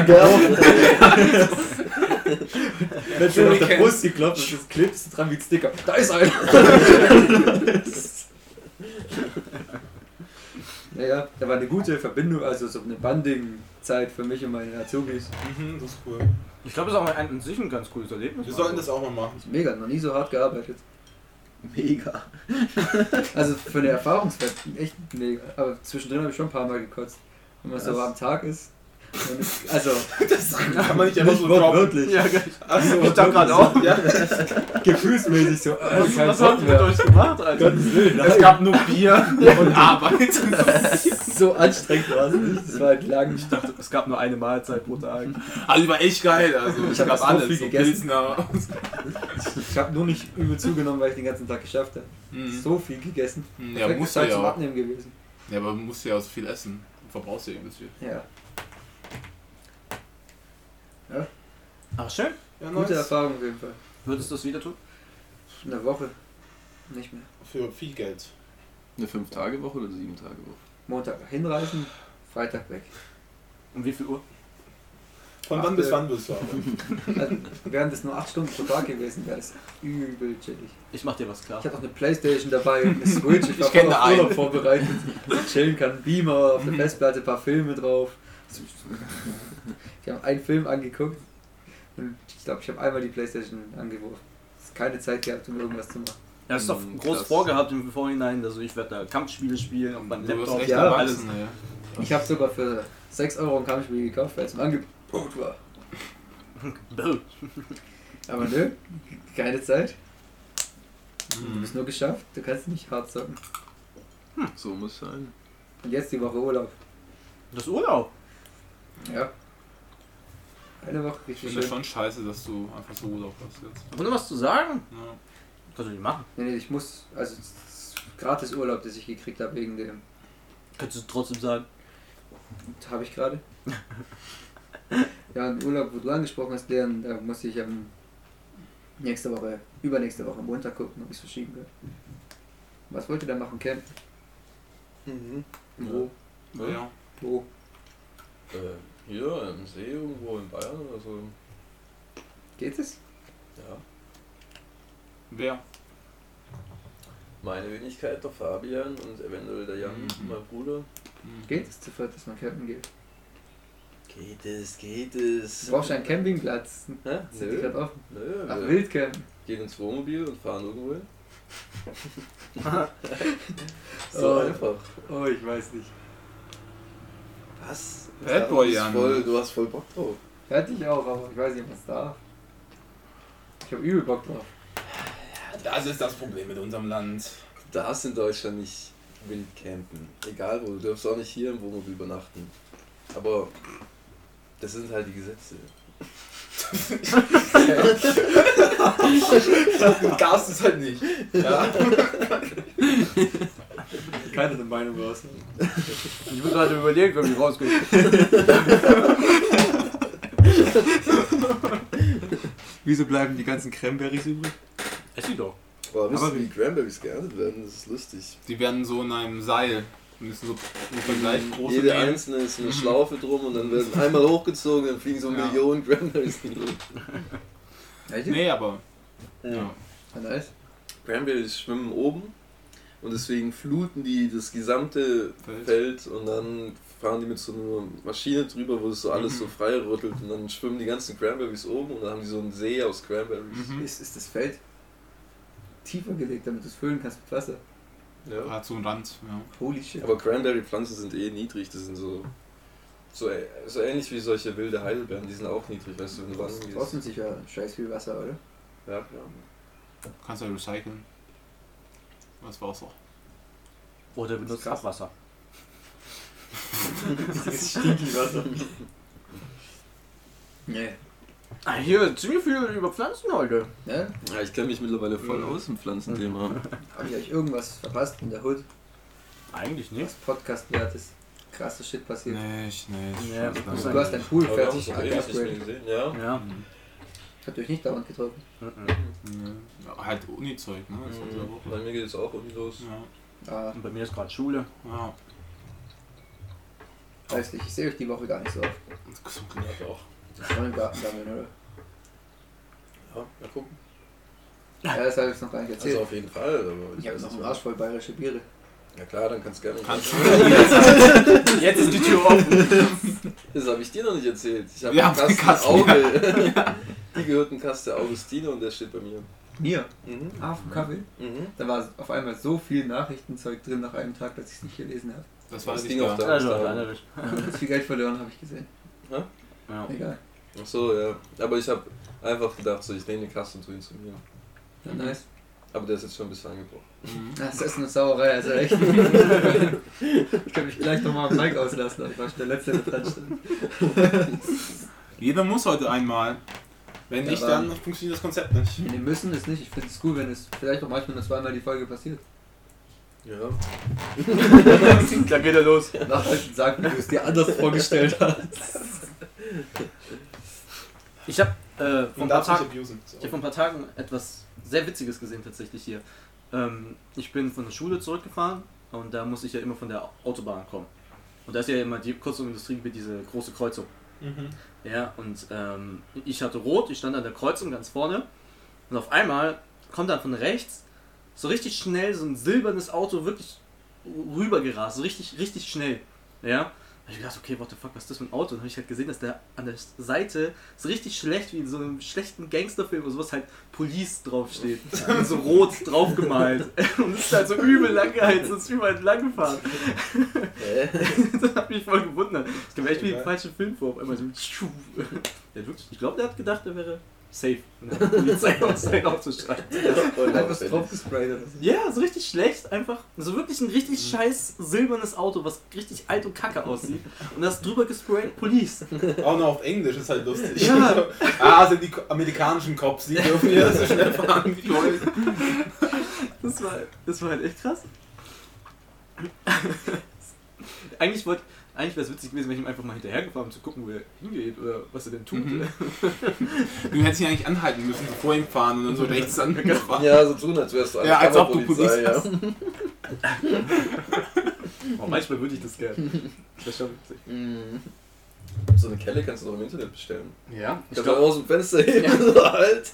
Wenn du auf der Brust geklopft und das klebst dran wie ein Sticker. Da ist einer! naja, da war eine gute Verbindung, also so eine Banding-Zeit für mich und meine Azubis. Mhm, das ist cool. Ich glaube, das ist auch ein, an sich ein ganz cooles Erlebnis. Wir sollten das auch mal machen. Mega, noch nie so hart gearbeitet. Mega. Also für eine Erfahrungswert echt mega. Aber zwischendrin habe ich schon ein paar Mal gekotzt. Wenn man so am Tag ist. Also, Das kann man nicht einfach so droppen. wortwörtlich. Ja. Also, ich dachte gerade auch. Ja. Gefühlsmäßig so. Äh, Was, was habt ihr mit euch gemacht, Alter? Willen. Es gab nur Bier und Arbeit. So anstrengend war es nicht. Es war halt lang. Ich dachte, es gab nur eine Mahlzeit pro Tag. Also, die war echt geil. Also, Ich es hab gab so alles. viel so gegessen. Ich habe nur nicht übel zugenommen, weil ich den ganzen Tag geschafft habe. Mhm. So viel gegessen. Ja, du Zeit ja zum. Abnehmen gewesen. Ja, aber du musst ja auch so viel essen. Du verbrauchst ja übelst viel. Ja. Ach, schön. Ja, Gute Erfahrung auf jeden Fall. Würdest du das wieder tun? Eine Woche. Nicht mehr. Für viel Geld. Eine 5-Tage-Woche oder 7-Tage-Woche? Montag hinreisen, Freitag weg. Um wie viel Uhr? Von wann bis wann bist du aber? Also, wären das nur 8 Stunden pro Tag gewesen, wäre das übel chillig. Ich mach dir was klar. Ich hatte auch eine Playstation dabei und eine Switch. Ich Ich kenn voll auf da einen. Urlaub vorbereitet. Ich chillen kann, Beamer auf der Festplatte, ein paar Filme drauf. Ich habe einen Film angeguckt und ich glaube, ich habe einmal die Playstation angeworfen. Es ist keine Zeit gehabt, um irgendwas zu machen. Ja, ist doch Mhm, groß krass. vorgehabt im Vorhinein. Also ich werde da Kampfspiele spielen auf meinem Laptop. Ja, erwachsen, ey. Ich habe sogar für 6 Euro ein Kampfspiel gekauft, weil es im Angebot war. Aber nö, keine Zeit. Du Mhm. bist nur geschafft, du kannst nicht hart zocken. So muss sein. Und jetzt die Woche Urlaub. Das Urlaub. Ja. Eine Woche Ich richtig finde das schon scheiße, dass du einfach so Urlaub hast jetzt. Ohne was zu sagen? Ja. Kannst du nicht machen. Nee, nee, ich muss, also es ist gratis Urlaub, das ich gekriegt habe wegen dem, Kannst du trotzdem sagen. habe ich gerade. ja, und Urlaub, wo du angesprochen hast, Leon, da muss ich am nächste Woche, übernächste Woche am Montag gucken, ob ich es verschieben kann. Was wollt ihr da machen, Camp? Mhm. Wo? Ja. Ja. Wo? Äh, hier im See irgendwo in Bayern oder so. Geht es? Ja. Wer? Meine Wenigkeit, der Fabian und eventuell der Jan, Mhm. mein Bruder. Mhm. Geht es zu viert, dass man campen geht? Geht es, geht es. Du brauchst einen Campingplatz. Hä? Sind die gerade offen? Nö, Ach, Wildcamp. gehen ins Wohnmobil und fahren irgendwo hin. so Oh. einfach. Oh, ich weiß nicht. Was? Bad Boy, Jan. voll, du hast voll Bock drauf. Hätte ich auch, aber ich weiß nicht, ob es darf. Ich habe übel Bock drauf. Das ist das Problem mit unserem Land. Du darfst in Deutschland nicht wild campen. Egal wo, du darfst auch nicht hier im Wohnmobil übernachten. Aber das sind halt die Gesetze. Du darfst es halt nicht. Ja. Keine eine Meinung raus. Ich muss gerade überlegen, wie ich rausgehe. Wieso bleiben die ganzen Cranberries übrig? Es sieht doch. Boah, wisst Aber ihr, wie Cranberries geerntet werden? Das ist lustig. Die werden so in einem Seil. Müssen so ungefähr gleich große Jede nehmen. einzelne ist eine Schlaufe drum und dann werden einmal hochgezogen, dann fliegen so Ja. Millionen Cranberries in die Luft. Echt? Nee, aber. Ja. Ja, nice. Cranberries schwimmen oben und deswegen fluten die das gesamte Feld. Feld und dann fahren die mit so einer Maschine drüber, wo es so alles Mhm. so frei rüttelt und dann schwimmen die ganzen Cranberries oben und dann haben die so einen See aus Cranberries. Mhm. Ist, ist das Feld tiefer gelegt, damit du es füllen kannst mit Wasser? Ja. Hat so einen Rand. Ja. Holy shit. Aber Cranberry-Pflanzen sind eh niedrig, das sind so, so, so ähnlich wie solche wilde Heidelbeeren, die sind auch niedrig, weißt du, wenn du Das gehst. trotzdem sicher scheiß viel Wasser, oder? Ja, klar. Kannst du ja recyceln. Das Wasser. Oder benutzt Abwasser. Dieses Stinky-Wasser. Nee. Ah, hier, ziemlich viel über Pflanzen heute. Ne? Ja, ich kenne mich mittlerweile voll aus im Pflanzenthema. Habe ich euch irgendwas verpasst in der Hood? Eigentlich Was nicht. Podcast wert ist? Krasser Shit passiert. Nicht, nicht. Ja, Das muss ist sein. Du hast dein Pool fertig nicht gesehen. Ja. Ja. Hat euch nicht dauernd getroffen. Mhm. Ja, halt Uni-Zeug, ne? Das Mhm. Bei mir geht es auch Uni los. Ja, Ah, Und bei mir ist gerade Schule. ja. weiß nicht, ich sehe euch die Woche gar nicht so oft. Gesund. Ja, auch. Schon im Garten sammeln, oder? Ja, mal gucken. Ja, das habe ich noch gar nicht Also erzählt. auf jeden Fall. Aber Ich habe noch einen Arsch voll bayerische Biere. Ja klar, dann kannst du gerne. Kannst Jetzt ist die Tür offen. Das habe ich dir noch nicht erzählt. Ich habe Wir einen Kasten Kasten, Auge. Die gehört ein Kasten Augustine und der steht bei mir. Mir? Mhm. Ah, vom Kaffee? Mhm. Da war auf einmal so viel Nachrichtenzeug drin nach einem Tag, dass ich es nicht gelesen habe. Das war Das das Ding auf der- Also. Ganz viel Geld verloren, habe ich gesehen. Ja. Egal. Ach so, ja. Aber ich habe einfach gedacht, so, ich nehme den Kasten und tue ihn zu mir. Ja, nice. Aber der ist jetzt schon ein bisschen angebrochen. Das ist eine Sauerei, also echt. ich kann mich gleich nochmal am Mike auslassen, aber ich war der Letzte, der dran stand. Jeder muss heute einmal. Wenn nicht, aber- dann funktioniert das Konzept nicht. Nee, müssen es nicht. Ich finde es cool, wenn es vielleicht auch manchmal nur zweimal die Folge passiert. Ja. Da geht er los. Nachhalten sagen, wie du es dir anders vorgestellt hast. Ich habe äh, vor, ich hab vor ein paar Tagen etwas sehr Witziges gesehen tatsächlich hier. Ähm, ich bin von der Schule zurückgefahren und da muss ich ja immer von der Autobahn kommen. Und da ist ja immer die kurz Industriegebiet diese große Kreuzung. Mhm. Ja, und ähm, ich hatte rot, ich stand an der Kreuzung ganz vorne und auf einmal kommt dann von rechts so richtig schnell so ein silbernes Auto wirklich rübergerast, so richtig, richtig schnell. Ja, hab ich gedacht, okay, what the fuck, was ist das für ein Auto? Und dann habe ich halt gesehen, dass der an der Seite so richtig schlecht, wie in so einem schlechten Gangsterfilm oder sowas halt Police draufsteht. Und so rot draufgemalt. Und es ist halt so übel langgeheizt, es ist überall lang gefahren. Das hat mich voll gewundert. Ich kam echt wie im falschen Film vor. Auf einmal so. Ich glaube, der hat gedacht, er wäre safe. Und dann hat die Polizei auf sein Auto schreibt. Und Einfach was drauf gesprayt oder so. Ja, so richtig schlecht einfach. So wirklich ein richtig scheiß silbernes Auto, was richtig alt und kacke aussieht. Und das drüber gesprayt Police. Auch noch auf Englisch ist halt lustig. Ja. ah, also die amerikanischen Cops, die dürfen ja so schnell fahren wie wollen. Das war, das war halt echt krass. eigentlich wollte. Eigentlich wäre es witzig gewesen, wenn ich ihm einfach mal hinterhergefahren um zu gucken, wo er hingeht oder was er denn tut. Mhm. Du hättest ihn eigentlich anhalten müssen, so vor ihm fahren und dann so rechts angefahren. Ja, so tun, als wärst du Ja, als ob du Polizei ja. Oh, manchmal würde ich das gerne. Das ist schon witzig. Mhm. So eine Kelle kannst du doch im Internet bestellen. Ja, ich glaube, aus dem Fenster heben, so halt.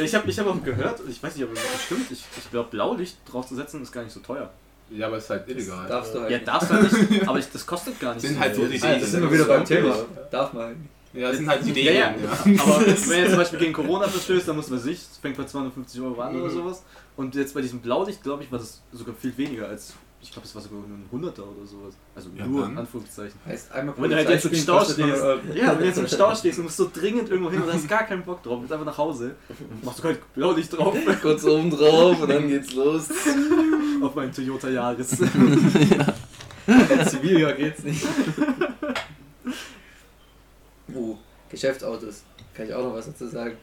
ich habe ich hab auch gehört, ich weiß nicht, ob das stimmt, ich, ich glaube, Blaulicht draufzusetzen ist gar nicht so teuer. Ja, aber es ist halt illegal. Darfst du halt. Ja, nicht. darfst du halt nicht, aber ich, das kostet gar nicht Sind halt so die Ah, das sind wir wieder beim Thema. Darf man halt nicht. Ja, das sind halt die Ja, Regeln. ja. Ja, Aber wenn er zum Beispiel gegen Corona verstößt, dann muss man sich, das fängt bei 250 Euro an oder sowas. Und jetzt bei diesem Blaulicht, glaube ich, war das sogar viel weniger als, ich glaube, es war sogar nur ein Hunderter oder sowas. Also Ja, nur dann. in Anführungszeichen. Heißt einmal Und wenn du halt jetzt im Stau stehst, 100 Euro. ja, wenn du jetzt im Stau stehst und musst so dringend irgendwo hin und hast gar keinen Bock drauf, willst einfach nach Hause, machst du halt Blaulicht drauf Kurz oben drauf und dann geht's los. auf meinen Toyota Yaris. Ja, Ziviljahr geht's nicht. Uh, Geschäftsautos. Kann ich auch noch was dazu sagen.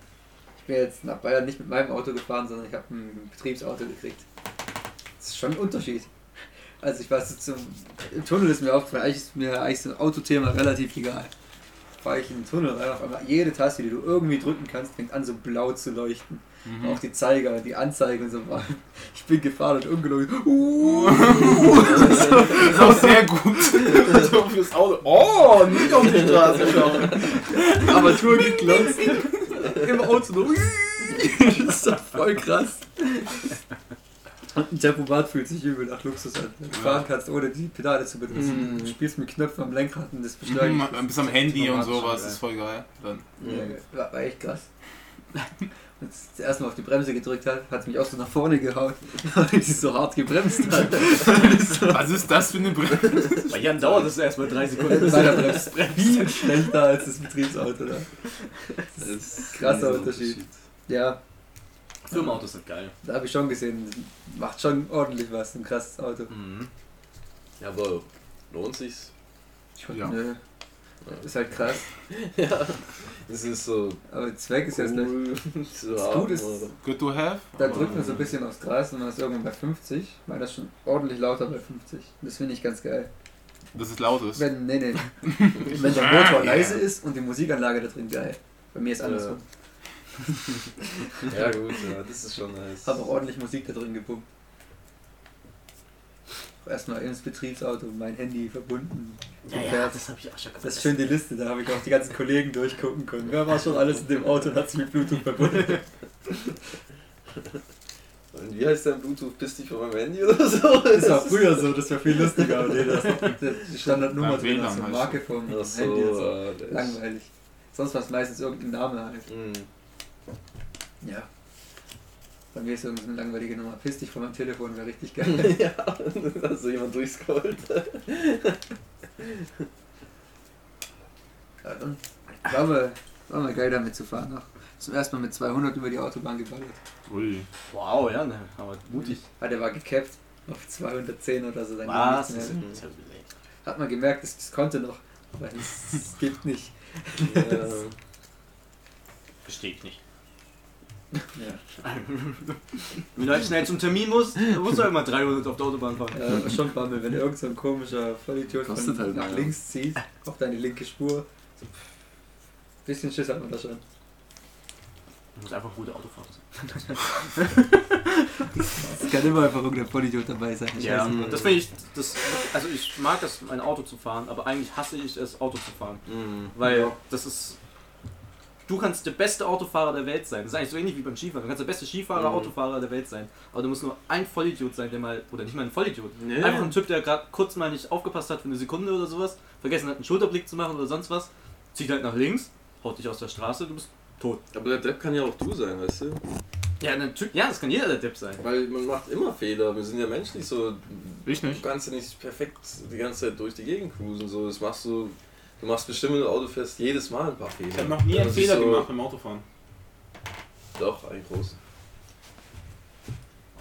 Ich bin jetzt nach Bayern nicht mit meinem Auto gefahren, sondern ich habe ein Betriebsauto gekriegt. Das ist schon ein Unterschied. Also ich so zum. Im Tunnel ist mir aufgefallen, eigentlich ist mir eigentlich so ein Autothema relativ egal. Fahre ich in den Tunnel rein, auf einmal jede Taste, die du irgendwie drücken kannst, fängt an so blau zu leuchten. Auch die Zeiger, die Anzeige und so. Ich bin gefahren und ungelogen. Uh, Das ist auch sehr gut. so fürs Auto. Oh, nicht auf die Straße schauen. Armatur geklotzt. Im Auto nur. Das ist doch voll krass. Und ein Tempomat fühlt sich übel nach Luxus an. Wenn du fahren kannst, ohne die Pedale zu benutzen. Mhm. Du spielst mit Knöpfen am Lenkrad und das beschleunigt. Mhm, bis am Handy und sowas, ist voll geil. Dann. Ja, war, war echt krass. Als ich das erste Mal auf die Bremse gedrückt hat, hat es mich auch so nach vorne gehauen, weil die so hart gebremst hat. Was ist das für eine Brille? Bei Jan dauert es erstmal drei Sekunden. Meiner bremst viel schlechter als das Betriebsauto da. Das ist Krasser ein Unterschied. Ja, Firmenautos sind geil. da habe ich schon gesehen. Macht schon ordentlich was, ein krasses Auto. Mhm. Ja, aber lohnt sich's? Ja. Nö. Ist halt krass. ja. Es ist so Aber der Zweck ist jetzt nicht. cool zu Das. Gute ist-? Good to have. Da drückt man so ein bisschen aufs Gras und man ist irgendwann bei 50. Weil das schon ordentlich lauter bei 50. Das finde ich ganz geil. Dass es laut ist. Wenn, nee, nee. Wenn der Motor leise ist und die Musikanlage da drin geil. Bei mir ist andersrum. Ja gut, ja, das ist schon nice. Habe auch ordentlich Musik da drin gepumpt. Erstmal ins Betriebsauto, mein Handy verbunden. Ja, ja, das habe ich auch schon gemacht. Das ist schön die Liste, da habe ich auch die ganzen Kollegen durchgucken können. Wer war schon alles in dem Auto und hat sich mit Bluetooth verbunden? Und wie heißt dein Bluetooth? Piss dich von meinem Handy oder so? Das war früher so, das war viel lustiger. Aber nee, das ist die Standardnummer drin, WLAN also heißt Marke vom Ach so, Handy so. ist- Langweilig. Sonst war es meistens irgendein Name halt. Mhm. Ja. Bei mir ist irgendeine langweilige Nummer. Piss dich von meinem Telefon, wäre richtig geil. ja, da hast du jemand durchscrollt. Ja, dann war mal, war mal geil damit zu fahren. Noch. Zum ersten Mal mit 200 über die Autobahn geballert. Ui. Wow, ja, ne, aber mutig. Ah, der war gecapped auf 210 oder so. dann Was? nichts Das mehr. ist ja belegt. Hat man gemerkt, das, das konnte noch. Aber es, es gibt nicht. ja. Verstehe ich nicht. Ja. Wenn du halt schnell zum Termin musst, musst du halt mal 300 auf der Autobahn fahren. Ja, aber schon Bammel, wenn irgend so ein komischer Vollidiot von halt nach links zieht, auf deine linke Spur. So, pff, bisschen Schiss hat man da schon. Du musst einfach gute Autofahrer sein. Es kann immer einfach irgendein Vollidiot dabei sein. Ich Ja, das finde ich, das, also ich mag es, mein Auto zu fahren, aber eigentlich hasse ich es, Auto zu fahren. Mhm. Weil Ja. das ist, du kannst der beste Autofahrer der Welt sein. Das ist eigentlich so ähnlich wie beim Skifahren. Du kannst der beste Skifahrer, Mhm. Autofahrer der Welt sein. Aber du musst nur ein Vollidiot sein, der mal, oder nicht mal ein Vollidiot. Nee. Einfach ein Typ, der gerade kurz mal nicht aufgepasst hat für eine Sekunde oder sowas, vergessen hat, einen Schulterblick zu machen oder sonst was, zieht halt nach links, haut dich aus der Straße, du bist tot. Aber der Depp kann ja auch du sein, weißt du? Ja, natürlich, ja, das kann jeder der Depp sein. Weil man macht immer Fehler. Wir sind ja menschlich so. Ich Du nicht. kannst ja nicht perfekt die ganze Zeit durch die Gegend cruisen. So. Das machst du. Du machst bestimmt im Autofest jedes Mal ein paar Fehler. Ich habe noch nie einen Das ist Fehler so- gemacht beim Autofahren. Doch, ein groß.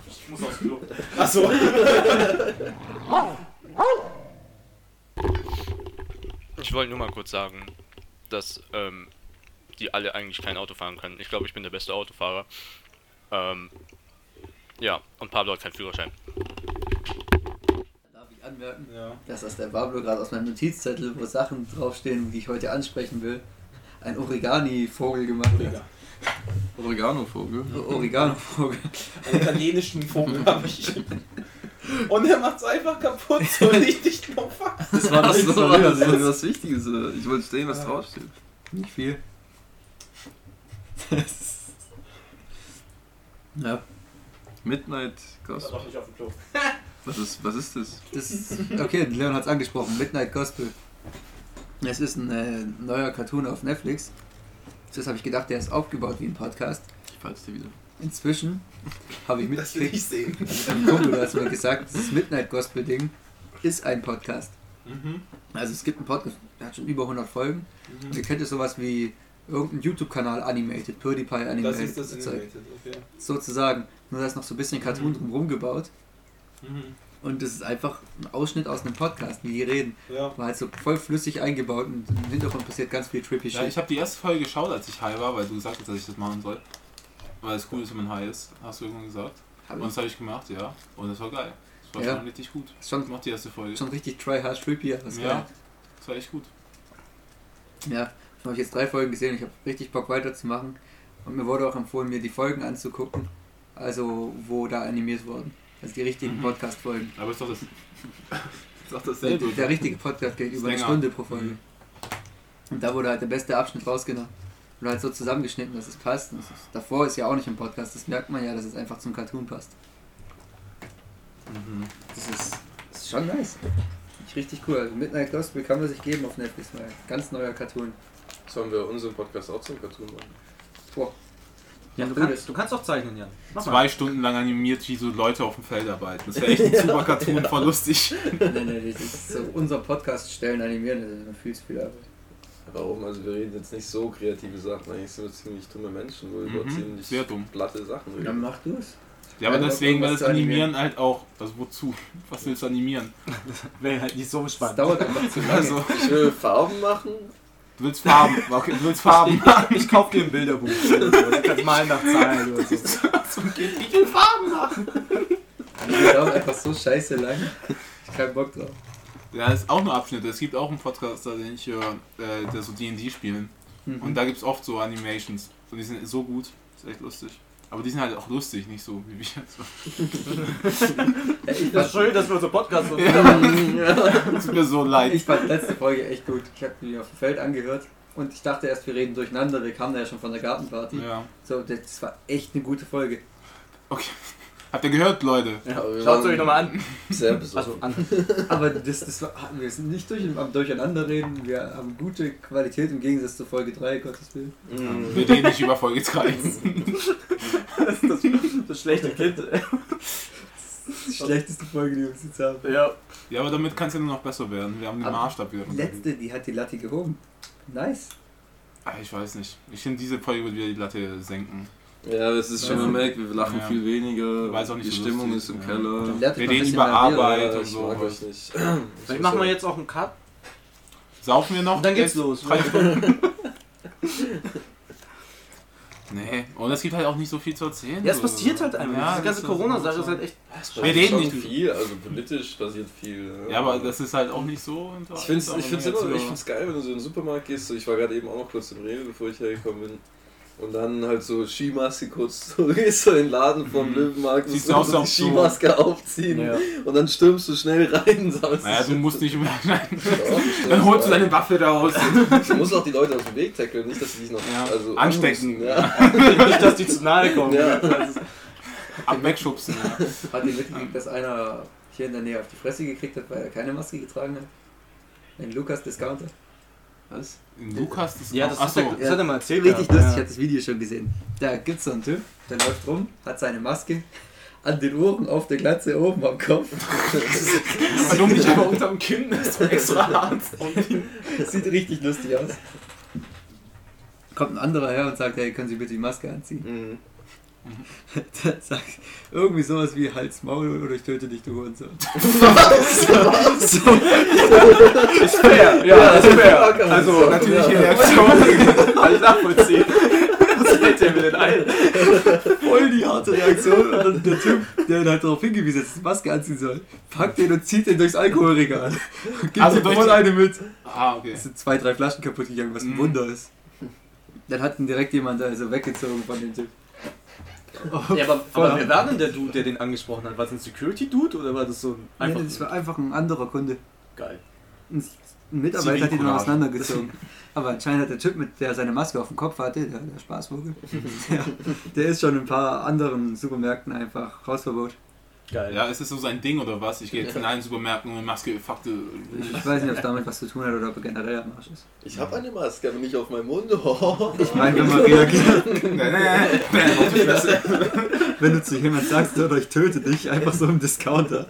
Ich muss aufs Klo. Achso. Ich wollte nur mal kurz sagen, dass ähm, die alle eigentlich kein Auto fahren können. Ich glaube, ich bin der beste Autofahrer. Ähm, ja, und Pablo hat keinen Führerschein. Ich anmerken, Ja. dass das der Pablo gerade aus meinem Notizzettel, wo Sachen draufstehen, die ich heute ansprechen will, ein Origami-Vogel gemacht hat. Oregano-Vogel. Oregano-Vogel. Einen italienischen Vogel habe ich. Und er macht es einfach kaputt, so richtig nur fuck. Das war das, Das das war das, das was Wichtiges. Ich wollte sehen, was draufsteht. Nicht viel. ja, Midnight Das Gospel. war nicht auf dem Klo. Was ist, was ist das? das ist, okay, Leon hat es angesprochen, Midnight Gospel. Es ist ein äh, neuer Cartoon auf Netflix. Das habe ich gedacht, der ist aufgebaut wie ein Podcast. Ich falls dir wieder. Inzwischen habe ich Das will ich mitgekriegt, sehen. ein Kumpel hat mir gesagt, das Midnight Gospel Ding ist ein Podcast. Mhm. Also es gibt einen Podcast, der hat schon über 100 Folgen. Und ihr kennt ja sowas wie irgendein YouTube-Kanal Animated, PewDiePie Das Animated. ist das. Animated, okay. Sozusagen. Nur da ist noch so ein bisschen Cartoon drumherum gebaut. Mhm. Und das ist einfach ein Ausschnitt aus einem Podcast, wie die reden. Ja. War halt so voll flüssig eingebaut und im Hintergrund passiert ganz viel trippy Ja, Shit. ich habe die erste Folge geschaut, als ich high war, weil du gesagt hast, dass ich das machen soll. Weil es cool ist, wenn man high ist, hast du irgendwann gesagt. Hab Und ich. das habe ich gemacht, ja. Und das war geil. Das war Ja. schon richtig gut. Schon, Ich mochte die erste Folge. schon richtig try-hard trippy, aber ist ja, das war echt gut. Ja, ich habe jetzt drei Folgen gesehen, ich habe richtig Bock weiterzumachen. Und mir wurde auch empfohlen, mir die Folgen anzugucken, also wo da animiert wurden. Also die richtigen Mhm. Podcast-Folgen. Aber ist doch das. ist doch Der, dasselbe. der richtige Podcast geht über eine. Stunde pro Folge. Mhm. Und da wurde halt der beste Abschnitt rausgenommen. Und halt so zusammengeschnitten, dass es passt. Und das ist, davor ist ja auch nicht im Podcast, das merkt man ja, dass es einfach zum Cartoon passt. Mhm. Das ist, das ist schon nice. Richtig cool. Also Midnight Gospel kann man sich geben auf Netflix mal. Ganz neuer Cartoon. Sollen wir unseren Podcast auch zum Cartoon machen? Boah. Ja, du, kannst, du kannst auch zeichnen, Jan. Mach mal. Zwei Stunden lang animiert, wie so Leute auf dem Feld arbeiten. Das wäre echt ein super Cartoon, voll lustig. nee, nee, das ist so unser Podcast stellen animieren, das ist eine viel zu viel Arbeit. Warum? Also wir reden jetzt nicht so kreative Sachen, eigentlich sind wir ziemlich dumme Menschen, wo wir über Mhm, ziemlich sehr dumm. platte Sachen Dann reden. mach du es. Ja, aber Ja, deswegen, weil das animieren. Halt auch. Also wozu? Was willst du animieren? Wäre halt nicht so Das spannend. dauert einfach zu lange. Also, Ich will Farben machen. Du willst Farben. Okay, du willst Farben. Ich kauf dir ein Bilderbuch. Oder so. Du kannst malen nach Zahlen oder so. Ich will Farben machen. Das dauert einfach so scheiße lang. Ich hab keinen Bock drauf. Ja, ist auch nur Abschnitte. Es gibt auch einen Podcaster, den ich höre, äh, der so D&D spielen. Mhm. Und da gibt es oft so Animations. Und die sind so gut. Ist echt lustig. Aber die sind halt auch lustig, nicht so wie wir jetzt. Ich, Das ist fand, schön, dass wir so Podcast machen. Tut mir so leid. ich fand letzte Folge echt gut. Ich habe die auf dem Feld angehört und ich dachte erst, wir reden durcheinander. Wir kamen ja schon von der Gartenparty. Ja. So, das war echt eine gute Folge. Okay. Habt ihr gehört, Leute? Wir Schaut es euch nochmal an. Sehr. Also an. Aber das, das war, wir sind nicht durch, am Durcheinander reden. Wir haben gute Qualität im Gegensatz zu Folge 3, Gottes Willen. Mhm. Wir reden nicht über Folge 3. Das, das, das schlechte Kind. Die schlechteste Folge, die wir bis jetzt haben. Ja. Ja, aber damit kann es ja nur noch besser werden. Wir haben den Aber Maßstab wieder. Die letzte, die hat die Latte gehoben. Nice. Ah, ich weiß nicht. Ich finde, diese Folge wird wieder die Latte senken. Ja, das ist schon Ja. gemerkt, wir lachen Ja. viel weniger. Weiß auch nicht die so Stimmung lustig, ist im ja. Keller. Wir reden über Arbeit. und ich so. mag euch nicht. Vielleicht machen wir jetzt auch einen Cut. Saufen wir noch? Und dann geht's los. Nee, und es gibt halt auch nicht so viel zu erzählen. Ja, es passiert halt einfach. Ja, Diese ganze Corona-Sache so. ist halt echt. Es Wir reden nicht- viel, also politisch passiert viel. Ja, aber das ist halt auch nicht so. Ich finde es ich find's immer ich geil, wenn du so in den Supermarkt gehst. Ich war gerade eben auch noch kurz im Rewe, bevor ich hergekommen bin. Und dann halt so Skimaske kurz, du gehst so in den Laden vom Mhm. Löwenmarkt, Siehst musst du aus, so die Skimaske aufziehen Ja. und dann stürmst du schnell rein. Sammelst Naja, du musst nicht mehr. Doch, Dann holst du rein. deine Waffe raus. Du musst auch die Leute aus dem Weg tackeln, nicht, dass sie dich noch Ja, also anstecken. Ja. Nicht, dass die zu nahe kommen. Ja. Ab wegschubsen. Ja. Hat ihr mitgekriegt, dass einer hier in der Nähe auf die Fresse gekriegt hat, weil er keine Maske getragen hat? Ein Lukas Discounter. Was? In Lukas, das Ja, das, hat er, so. das hat er mal erzählt. Richtig gehabt, lustig, ja. ich habe das Video schon gesehen. Da gibt's so einen Typ, der läuft rum, hat seine Maske an den Ohren, auf der Glatze, oben am Kopf. Warum nicht einfach unterm Kinn? Das ist so extra hart. Das sieht richtig lustig aus. Kommt ein anderer her und sagt, hey, können Sie bitte die Maske anziehen? Mhm. Der sagt irgendwie sowas wie Hals, Maul oder ich töte dich, du Hurensohn. Ist fair. Ja, ist fair. Also, natürlich die Ja. Reaktion. Kann ich nachvollziehen. Was fällt dir mir denn ein? Voll die harte Reaktion. Und dann der Typ, der ihn halt darauf hingewiesen hat, dass er die Maske anziehen soll, packt den und zieht den durchs Alkoholregal. Und gibt Also ihm voll eine mit. Ah, okay. Es sind zwei, drei Flaschen kaputt gegangen, was ein Mhm. Wunder ist. Dann hat ihn direkt jemand also weggezogen von dem Typ. Ja, aber, aber wer war denn der Dude, der den angesprochen hat? War das ein Security-Dude oder war das so ein Einfach nee, das war einfach ein anderer Kunde. geil? Ein Mitarbeiter hat ihn mal auseinandergezogen. Aber anscheinend hat der Typ, mit der seine Maske auf dem Kopf hatte, der, der Spaßvogel, der, der ist schon in ein paar anderen Supermärkten einfach Hausverbot. Geil. Ja, ist es so sein Ding oder was? Ich gehe jetzt in allen Supermärkten und Maske, Fakte. Ich weiß nicht, ob es damit was zu tun hat oder ob er generell am Arsch ist. Ich habe eine Maske, aber nicht auf meinem Mund. Oh. Ich meine, wenn man Fresse. wenn du zu jemand sagst, oder ich töte dich, einfach so im Discounter.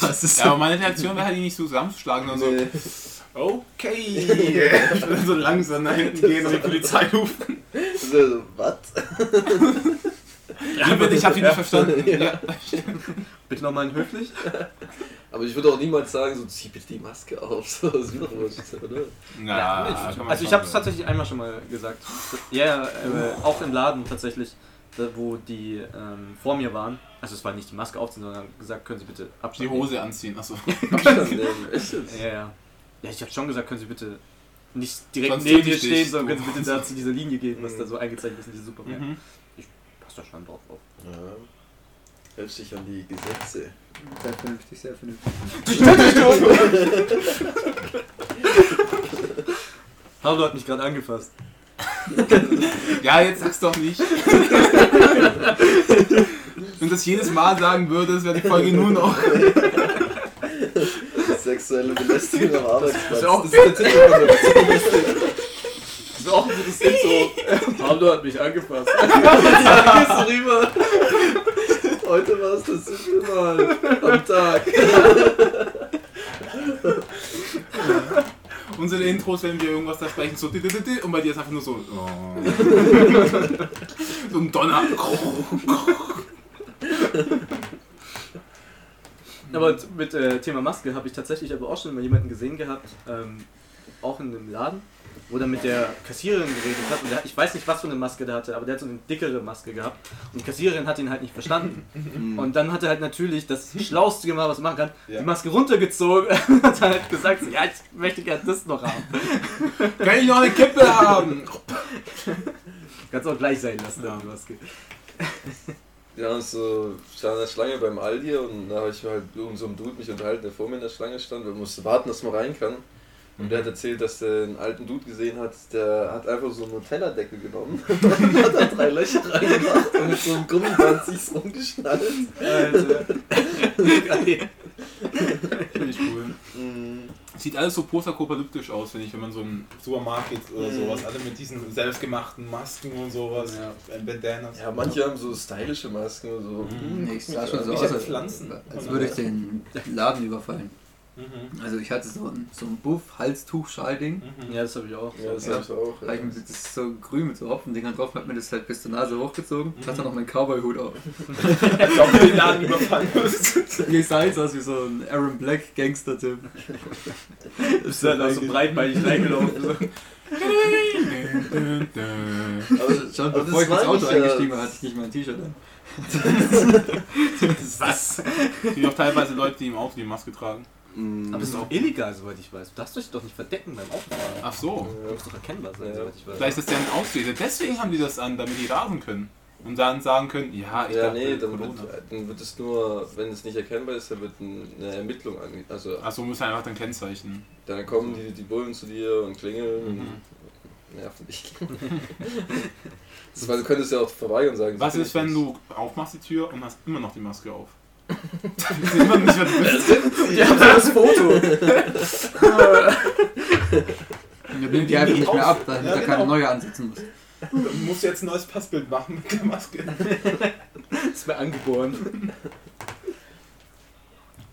Was ist Ja, aber meine Reaktion wäre halt, ihn nicht so zusammenzuschlagen und so. Nee. Okay. so langsam nach hinten gehen und die Polizei rufen. So, so, was? Ja, bitte, ich hab die nicht verstanden. Ja. Ja. Bitte nochmal ein höflich? Aber ich würde auch niemals sagen, so zieh bitte die Maske auf. So, das ist was, oder? Ja, kann man Also ich habe es tatsächlich einmal schon mal gesagt. Ja, äh, auch im Laden tatsächlich, da, wo die ähm, vor mir waren. Also es war nicht die Maske aufziehen, sondern gesagt, können Sie bitte Die Abstand Hose anziehen, achso. Abstand nehmen, echt jetzt? nehmen. Ja, ja. Ja, ich habe schon gesagt, können Sie bitte nicht direkt Sonst neben mir ich stehen, sondern können Sie bitte da zu dieser Linie gehen, was Mhm. da so eingezeichnet ist in diesem Supermarkt. Mhm. Passt da schon drauf auf. Ja. Hältst dich an die Gesetze. Sehr vernünftig, sehr vernünftig. Pablo hat mich gerade angefasst. Ja, jetzt sag's doch nicht. Wenn du das jedes Mal sagen würdest, wäre die Folge nur noch. Sexuelle Belästigung am Arbeitsplatz. ist auch- das ist ist auch ein gutes Ding so. Pablo hat mich angefasst. Gehst du rüber? Heute war es das siebte Mal am Tag. unsere Intros, wenn wir irgendwas da sprechen, so und bei dir ist einfach nur so. Oh. so ein Donner. Aber mit äh, Thema Maske habe ich tatsächlich aber auch schon mal jemanden gesehen gehabt, ähm, auch in einem Laden, wo er mit der Kassiererin geredet hat. Und der, ich weiß nicht, was für eine Maske der hatte, aber der hat so eine dickere Maske gehabt. Und die Kassiererin hat ihn halt nicht verstanden. Und dann hat er halt natürlich das Schlauste gemacht, was man machen kann, Ja. die Maske runtergezogen und hat halt gesagt, ja, ich möchte gerne das noch haben. Kann ich noch eine Kippe haben? Kannst auch gleich sein lassen, Ja. die Maske. Wir haben so, stand in der Schlange beim Aldi und da habe ich halt mit irgend so einem Dude mich unterhalten, der vor mir in der Schlange stand. Wir mussten warten, dass man rein kann. Und der hat erzählt, dass der einen alten Dude gesehen hat, der hat einfach so einen Nutella-Deckel genommen und hat da drei Löcher reingemacht und mit so einem Gummiband sich rumgeschnallt. Alter. Geil. Finde ich cool. Mhm. Sieht alles so postapokalyptisch aus, finde ich, wenn man so einen Supermarkt geht oder Mhm. sowas. Alle mit diesen selbstgemachten Masken und sowas. Ja. äh, Bandanas. Ja, manche haben so stylische Masken und so. Nee, es sah schon so aus, als, Pflanzen. als würde ich den Laden überfallen. Mhm. Also ich hatte so ein, so ein Buff-Halstuch-Schalding. Mhm. Ja, das habe ich auch. Ja, das Ja. hab ich auch. Hab ich mir- Das ist so grün mit so Hopfendingern drauf, hat mir das halt bis zur Nase hochgezogen. Ich hatte noch meinen Cowboy-Hut auf. Ich glaube, den Laden überfallen. Mir sah jetzt aus wie so ein Aaron Black Gangster-Typ. Bist du halt auch so breitbeinig reingelaufen. So. Aber, Schon bevor ich ins Auto äh, eingestiegen war, hatte ich nicht mein T-Shirt an. Was? Es gibt auch teilweise Leute, die im Auto die Maske tragen. Aber das ist doch illegal, soweit ich weiß. Du darfst dich doch nicht verdecken beim Autofahren. Ach so. Du musst doch erkennbar sein, Ja. soweit ich weiß. Vielleicht ist das ja ein Ausrede. Deswegen haben die das an, damit die rasen können. Und dann sagen können, ja, ich Ja, dachte, nee, dann wird, dann wird es nur, wenn es nicht erkennbar ist, dann wird eine Ermittlung ange... Also Achso, muss einfach dann kennzeichnen. dann kommen die, die Bullen zu dir und klingeln Mhm. nerven dich. das weil du könntest ja auch vorbei und sagen... Was so, ist, wenn du aufmachst die Tür und hast immer noch die Maske auf? Wir sehen immer nicht, wer du bist. Die haben so das Foto. Wir nehmen die einfach nicht mehr ab, damit Ja, er keine genau. neue ansetzen muss. Du musst jetzt ein neues Passbild machen mit der Maske. ist mir angeboren.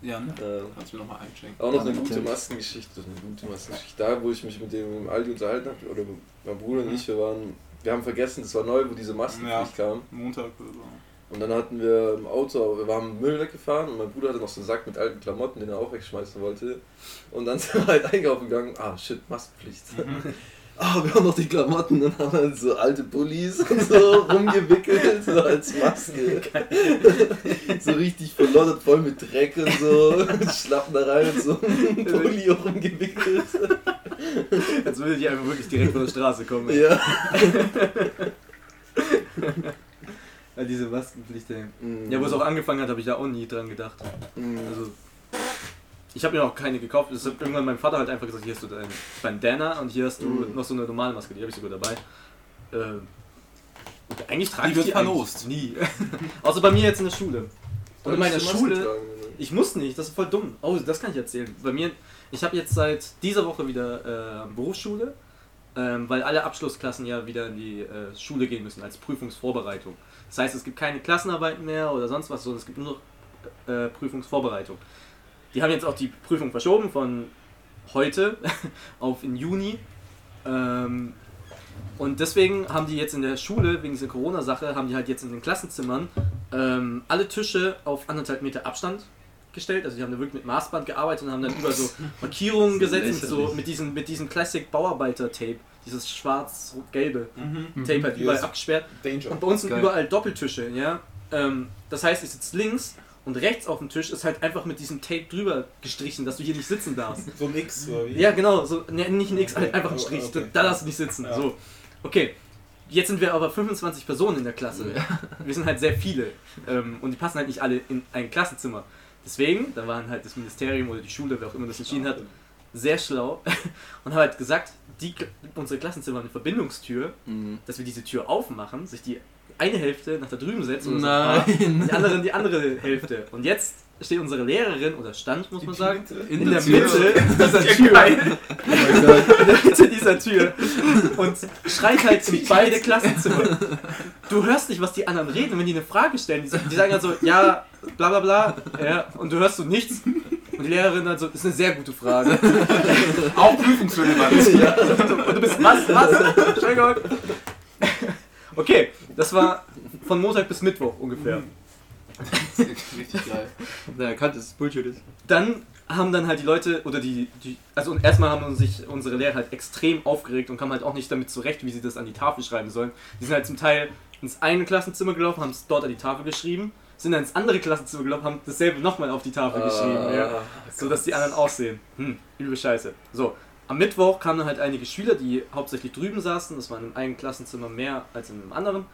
Ja, ne? Äh, Kannst du mir nochmal einschenken. auch noch eine Ja, gute. Maskengeschichte, eine gute Maskengeschichte. Da, wo ich mich mit dem Aldi unterhalten habe, oder mein Bruder und ich, wir waren, wir haben vergessen, das war neu, wo diese Maskenpflicht kam. Montag oder so. Und dann hatten wir im Auto, wir waren Müll weggefahren und mein Bruder hatte noch so einen Sack mit alten Klamotten, den er auch wegschmeißen wollte. Und dann sind wir halt einkaufen gegangen, ah shit, Maskenpflicht. Ah, wir haben noch die Klamotten und haben dann so alte Pullis und so rumgewickelt, so als Maske. so richtig verloddert, voll mit Dreck und so. Schlappen da rein und so einen Pulli rumgewickelt. Als würde die einfach wirklich direkt von der Straße kommen. ey. Ja. Ja, diese Maskenpflicht, ey. Mhm. Ja, wo es auch angefangen hat, habe ich da auch nie dran gedacht. Mhm. Also, ich habe mir auch keine gekauft. Das hat irgendwann mein Vater halt einfach gesagt, hier hast du dein Bandana und hier hast du Mhm. noch so eine normale Maske, die habe ich sogar dabei. Ähm, eigentlich trage Die ich wird die verlost. eigentlich nie. Außer bei mir jetzt in der Schule. Und in meiner Schule, tragen, ich muss nicht, das ist voll dumm. Oh, das kann ich erzählen. Bei mir, ich habe jetzt seit dieser Woche wieder äh, Berufsschule, ähm, weil alle Abschlussklassen ja wieder in die äh, Schule gehen müssen als Prüfungsvorbereitung. Das heißt, es gibt keine Klassenarbeiten mehr oder sonst was, sondern es gibt nur noch äh, Prüfungsvorbereitung. Die haben jetzt auch die Prüfung verschoben von heute auf in Juni. Ähm, und deswegen haben die jetzt in der Schule, wegen dieser Corona-Sache, haben die halt jetzt in den Klassenzimmern ähm, alle Tische auf anderthalb Meter Abstand gestellt. Also die haben da wirklich mit Maßband gearbeitet und haben dann über so Markierungen gesetzt so, mit diesem mit diesem Classic Bauarbeiter-Tape. Dieses schwarz-gelbe Mhm. Tape halt überall Yes. abgesperrt. Danger. Und bei uns sind Geil. überall Doppeltische, ja. Ähm, das heißt, ich sitze links und rechts auf dem Tisch ist halt einfach mit diesem Tape drüber gestrichen, dass du hier nicht sitzen darfst. So ein X, oder wie? Ja, genau, so, ne, nicht ein X, halt einfach ein Strich. okay. Da darfst du nicht sitzen. Ja. So. Okay. Jetzt sind wir aber 25 Personen in der Klasse. Wir sind halt sehr viele. Ähm, und die passen halt nicht alle in ein Klassenzimmer. Deswegen, da waren halt das Ministerium oder die Schule, wer auch immer das entschieden hat, sehr schlau und haben halt gesagt, die, unsere Klassenzimmer eine Verbindungstür, Mhm. dass wir diese Tür aufmachen, sich die eine Hälfte nach da drüben setzt oder so, Nein. die andere die andere Hälfte. Und jetzt steht unsere Lehrerin, oder stand, muss man sagen, in, In der der Mitte dieser Tür. geil. in der Mitte dieser Tür. Und schreit halt in beide Klassenzimmer. Du hörst nicht, was die anderen reden, wenn die eine Frage stellen. Die, sagen- die sagen halt so, ja, bla bla bla, ja, und du hörst so nichts. Und die Lehrerin dann so, das ist eine sehr gute Frage. Auch prüfungsrelevant. Und du bist was, was? Okay, das war von Montag bis Mittwoch ungefähr. Richtig geil. Na, erkannt, dass es Bullshit ist. Dann haben dann halt die Leute, oder die, die also erstmal haben sich unsere Lehrer halt extrem aufgeregt und kamen halt auch nicht damit zurecht, wie sie das an die Tafel schreiben sollen. Die sind halt zum Teil ins eine Klassenzimmer gelaufen, haben es dort an die Tafel geschrieben, sind dann ins andere Klassenzimmer gelaufen, haben dasselbe nochmal auf die Tafel geschrieben, ja, Ah, so dass die anderen aussehen. Hm, übel Scheiße. So, am Mittwoch kamen dann halt einige Schüler, die hauptsächlich drüben saßen, das war in einem Klassenzimmer mehr als in einem anderen,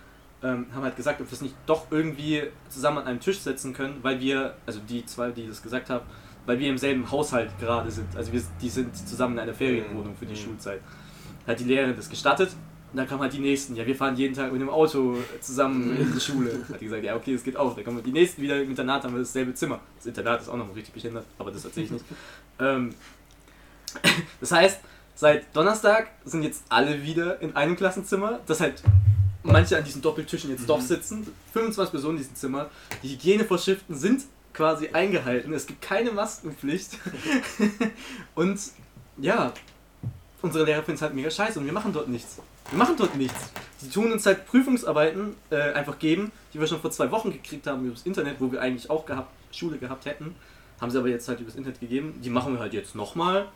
ähm, haben halt gesagt, ob wir es nicht doch irgendwie zusammen an einem Tisch setzen können, weil wir, also die zwei, die das gesagt haben, weil wir im selben Haushalt gerade sind. Also wir, die sind zusammen in einer Ferienwohnung für die Mhm. Schulzeit. Hat die Lehrerin das gestattet und dann kamen halt die nächsten, ja wir fahren jeden Tag mit dem Auto zusammen in die Schule. Hat die gesagt, ja okay, das geht auch. Dann kommen die nächsten wieder im Internat, haben wir dasselbe Zimmer. Das Internat ist auch noch richtig behindert, aber das erzähle ich nicht. Ähm, das heißt, seit Donnerstag sind jetzt alle wieder in einem Klassenzimmer, das halt manche an diesen Doppeltischen jetzt doch sitzen. 25 Personen in diesem Zimmer. Die Hygienevorschriften sind quasi eingehalten. Es gibt keine Maskenpflicht. und ja, unsere Lehrer finden es halt mega scheiße und wir machen dort nichts. Wir machen dort nichts. Die tun uns halt Prüfungsarbeiten äh, einfach geben, die wir schon vor zwei Wochen gekriegt haben übers Internet, wo wir eigentlich auch gehabt, Schule gehabt hätten. Haben sie aber jetzt halt übers Internet gegeben. Die machen wir halt jetzt nochmal.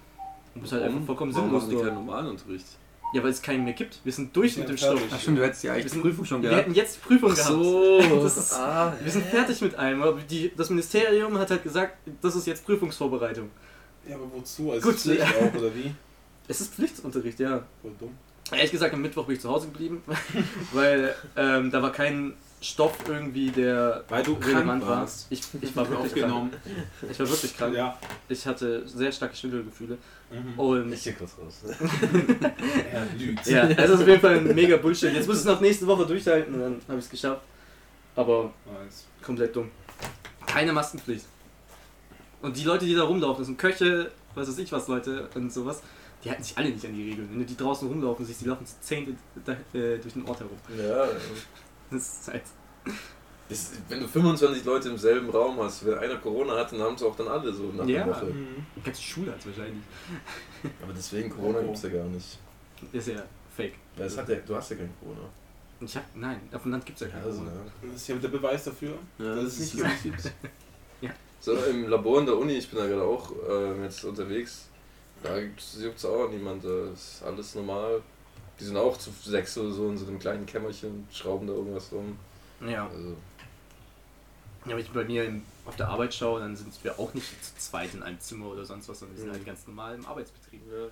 Und das ist halt einfach vollkommen Warum sinnlos. machen die keinen normalen Unterricht? Ja, weil es keinen mehr gibt. Wir sind durch Ja, mit dem. Stoff. Ach stimmt, du hättest die Wir eigene sind- Prüfung schon Wir gehabt. hätten jetzt Prüfung gehabt. Das ist, ah, wir sind fertig mit allem. Aber die, das Ministerium hat halt gesagt, das ist jetzt Prüfungsvorbereitung. Ja, aber wozu? Also Gut, Pflicht ja. auch, oder wie? Es ist Pflichtunterricht, ja. Voll dumm. Ehrlich gesagt, am Mittwoch bin ich zu Hause geblieben, weil ähm, da war kein Stoff irgendwie, der Weil du krank relevant war. warst. Ich, ich war wirklich krank. Aufgenommen. Ich war wirklich krank. Ja. Ich hatte sehr starke Schwindelgefühle. Mhm. Und Ich kurz raus. Er lügt. ja, es ist auf jeden Fall ein mega Bullshit. Jetzt muss ich es noch nächste Woche durchhalten und dann habe ich es geschafft. Aber Nice. komplett dumm. Keine Maskenpflicht. Und die Leute, die da rumlaufen, das sind Köche, was weiß ich was, Leute und sowas, die halten sich alle nicht an die Regeln. Wenn du die draußen rumlaufen siehst, die laufen zu zehn da, äh, durch den Ort herum. Ja, Das ist halt. das, wenn du 25 Leute im selben Raum hast, wenn einer Corona hat, dann haben es auch dann alle so nach Ja. einer Woche. Mhm. Die ganze Schule hat wahrscheinlich. Aber deswegen Corona Oh. gibt's ja gar nicht. Ist ja fake. Ja, das hat ja, du hast ja kein Corona. Ich hab, nein, auf dem Land gibt es ja keine Also, Corona. Das ist ja der Beweis dafür, Ja, dass es nicht gibt. So, im Labor in der Uni, ich bin da gerade auch ähm, jetzt unterwegs, da juckt es auch niemand, da ist alles normal. Die sind auch zu sechs oder so in so einem kleinen Kämmerchen, schrauben da irgendwas rum. Ja. Also, Ja, wenn ich bei mir auf der Arbeit schaue, dann sind wir auch nicht zu zweit in einem Zimmer oder sonst was, sondern wir sind Mhm. halt ganz normal im Arbeitsbetrieb. ja.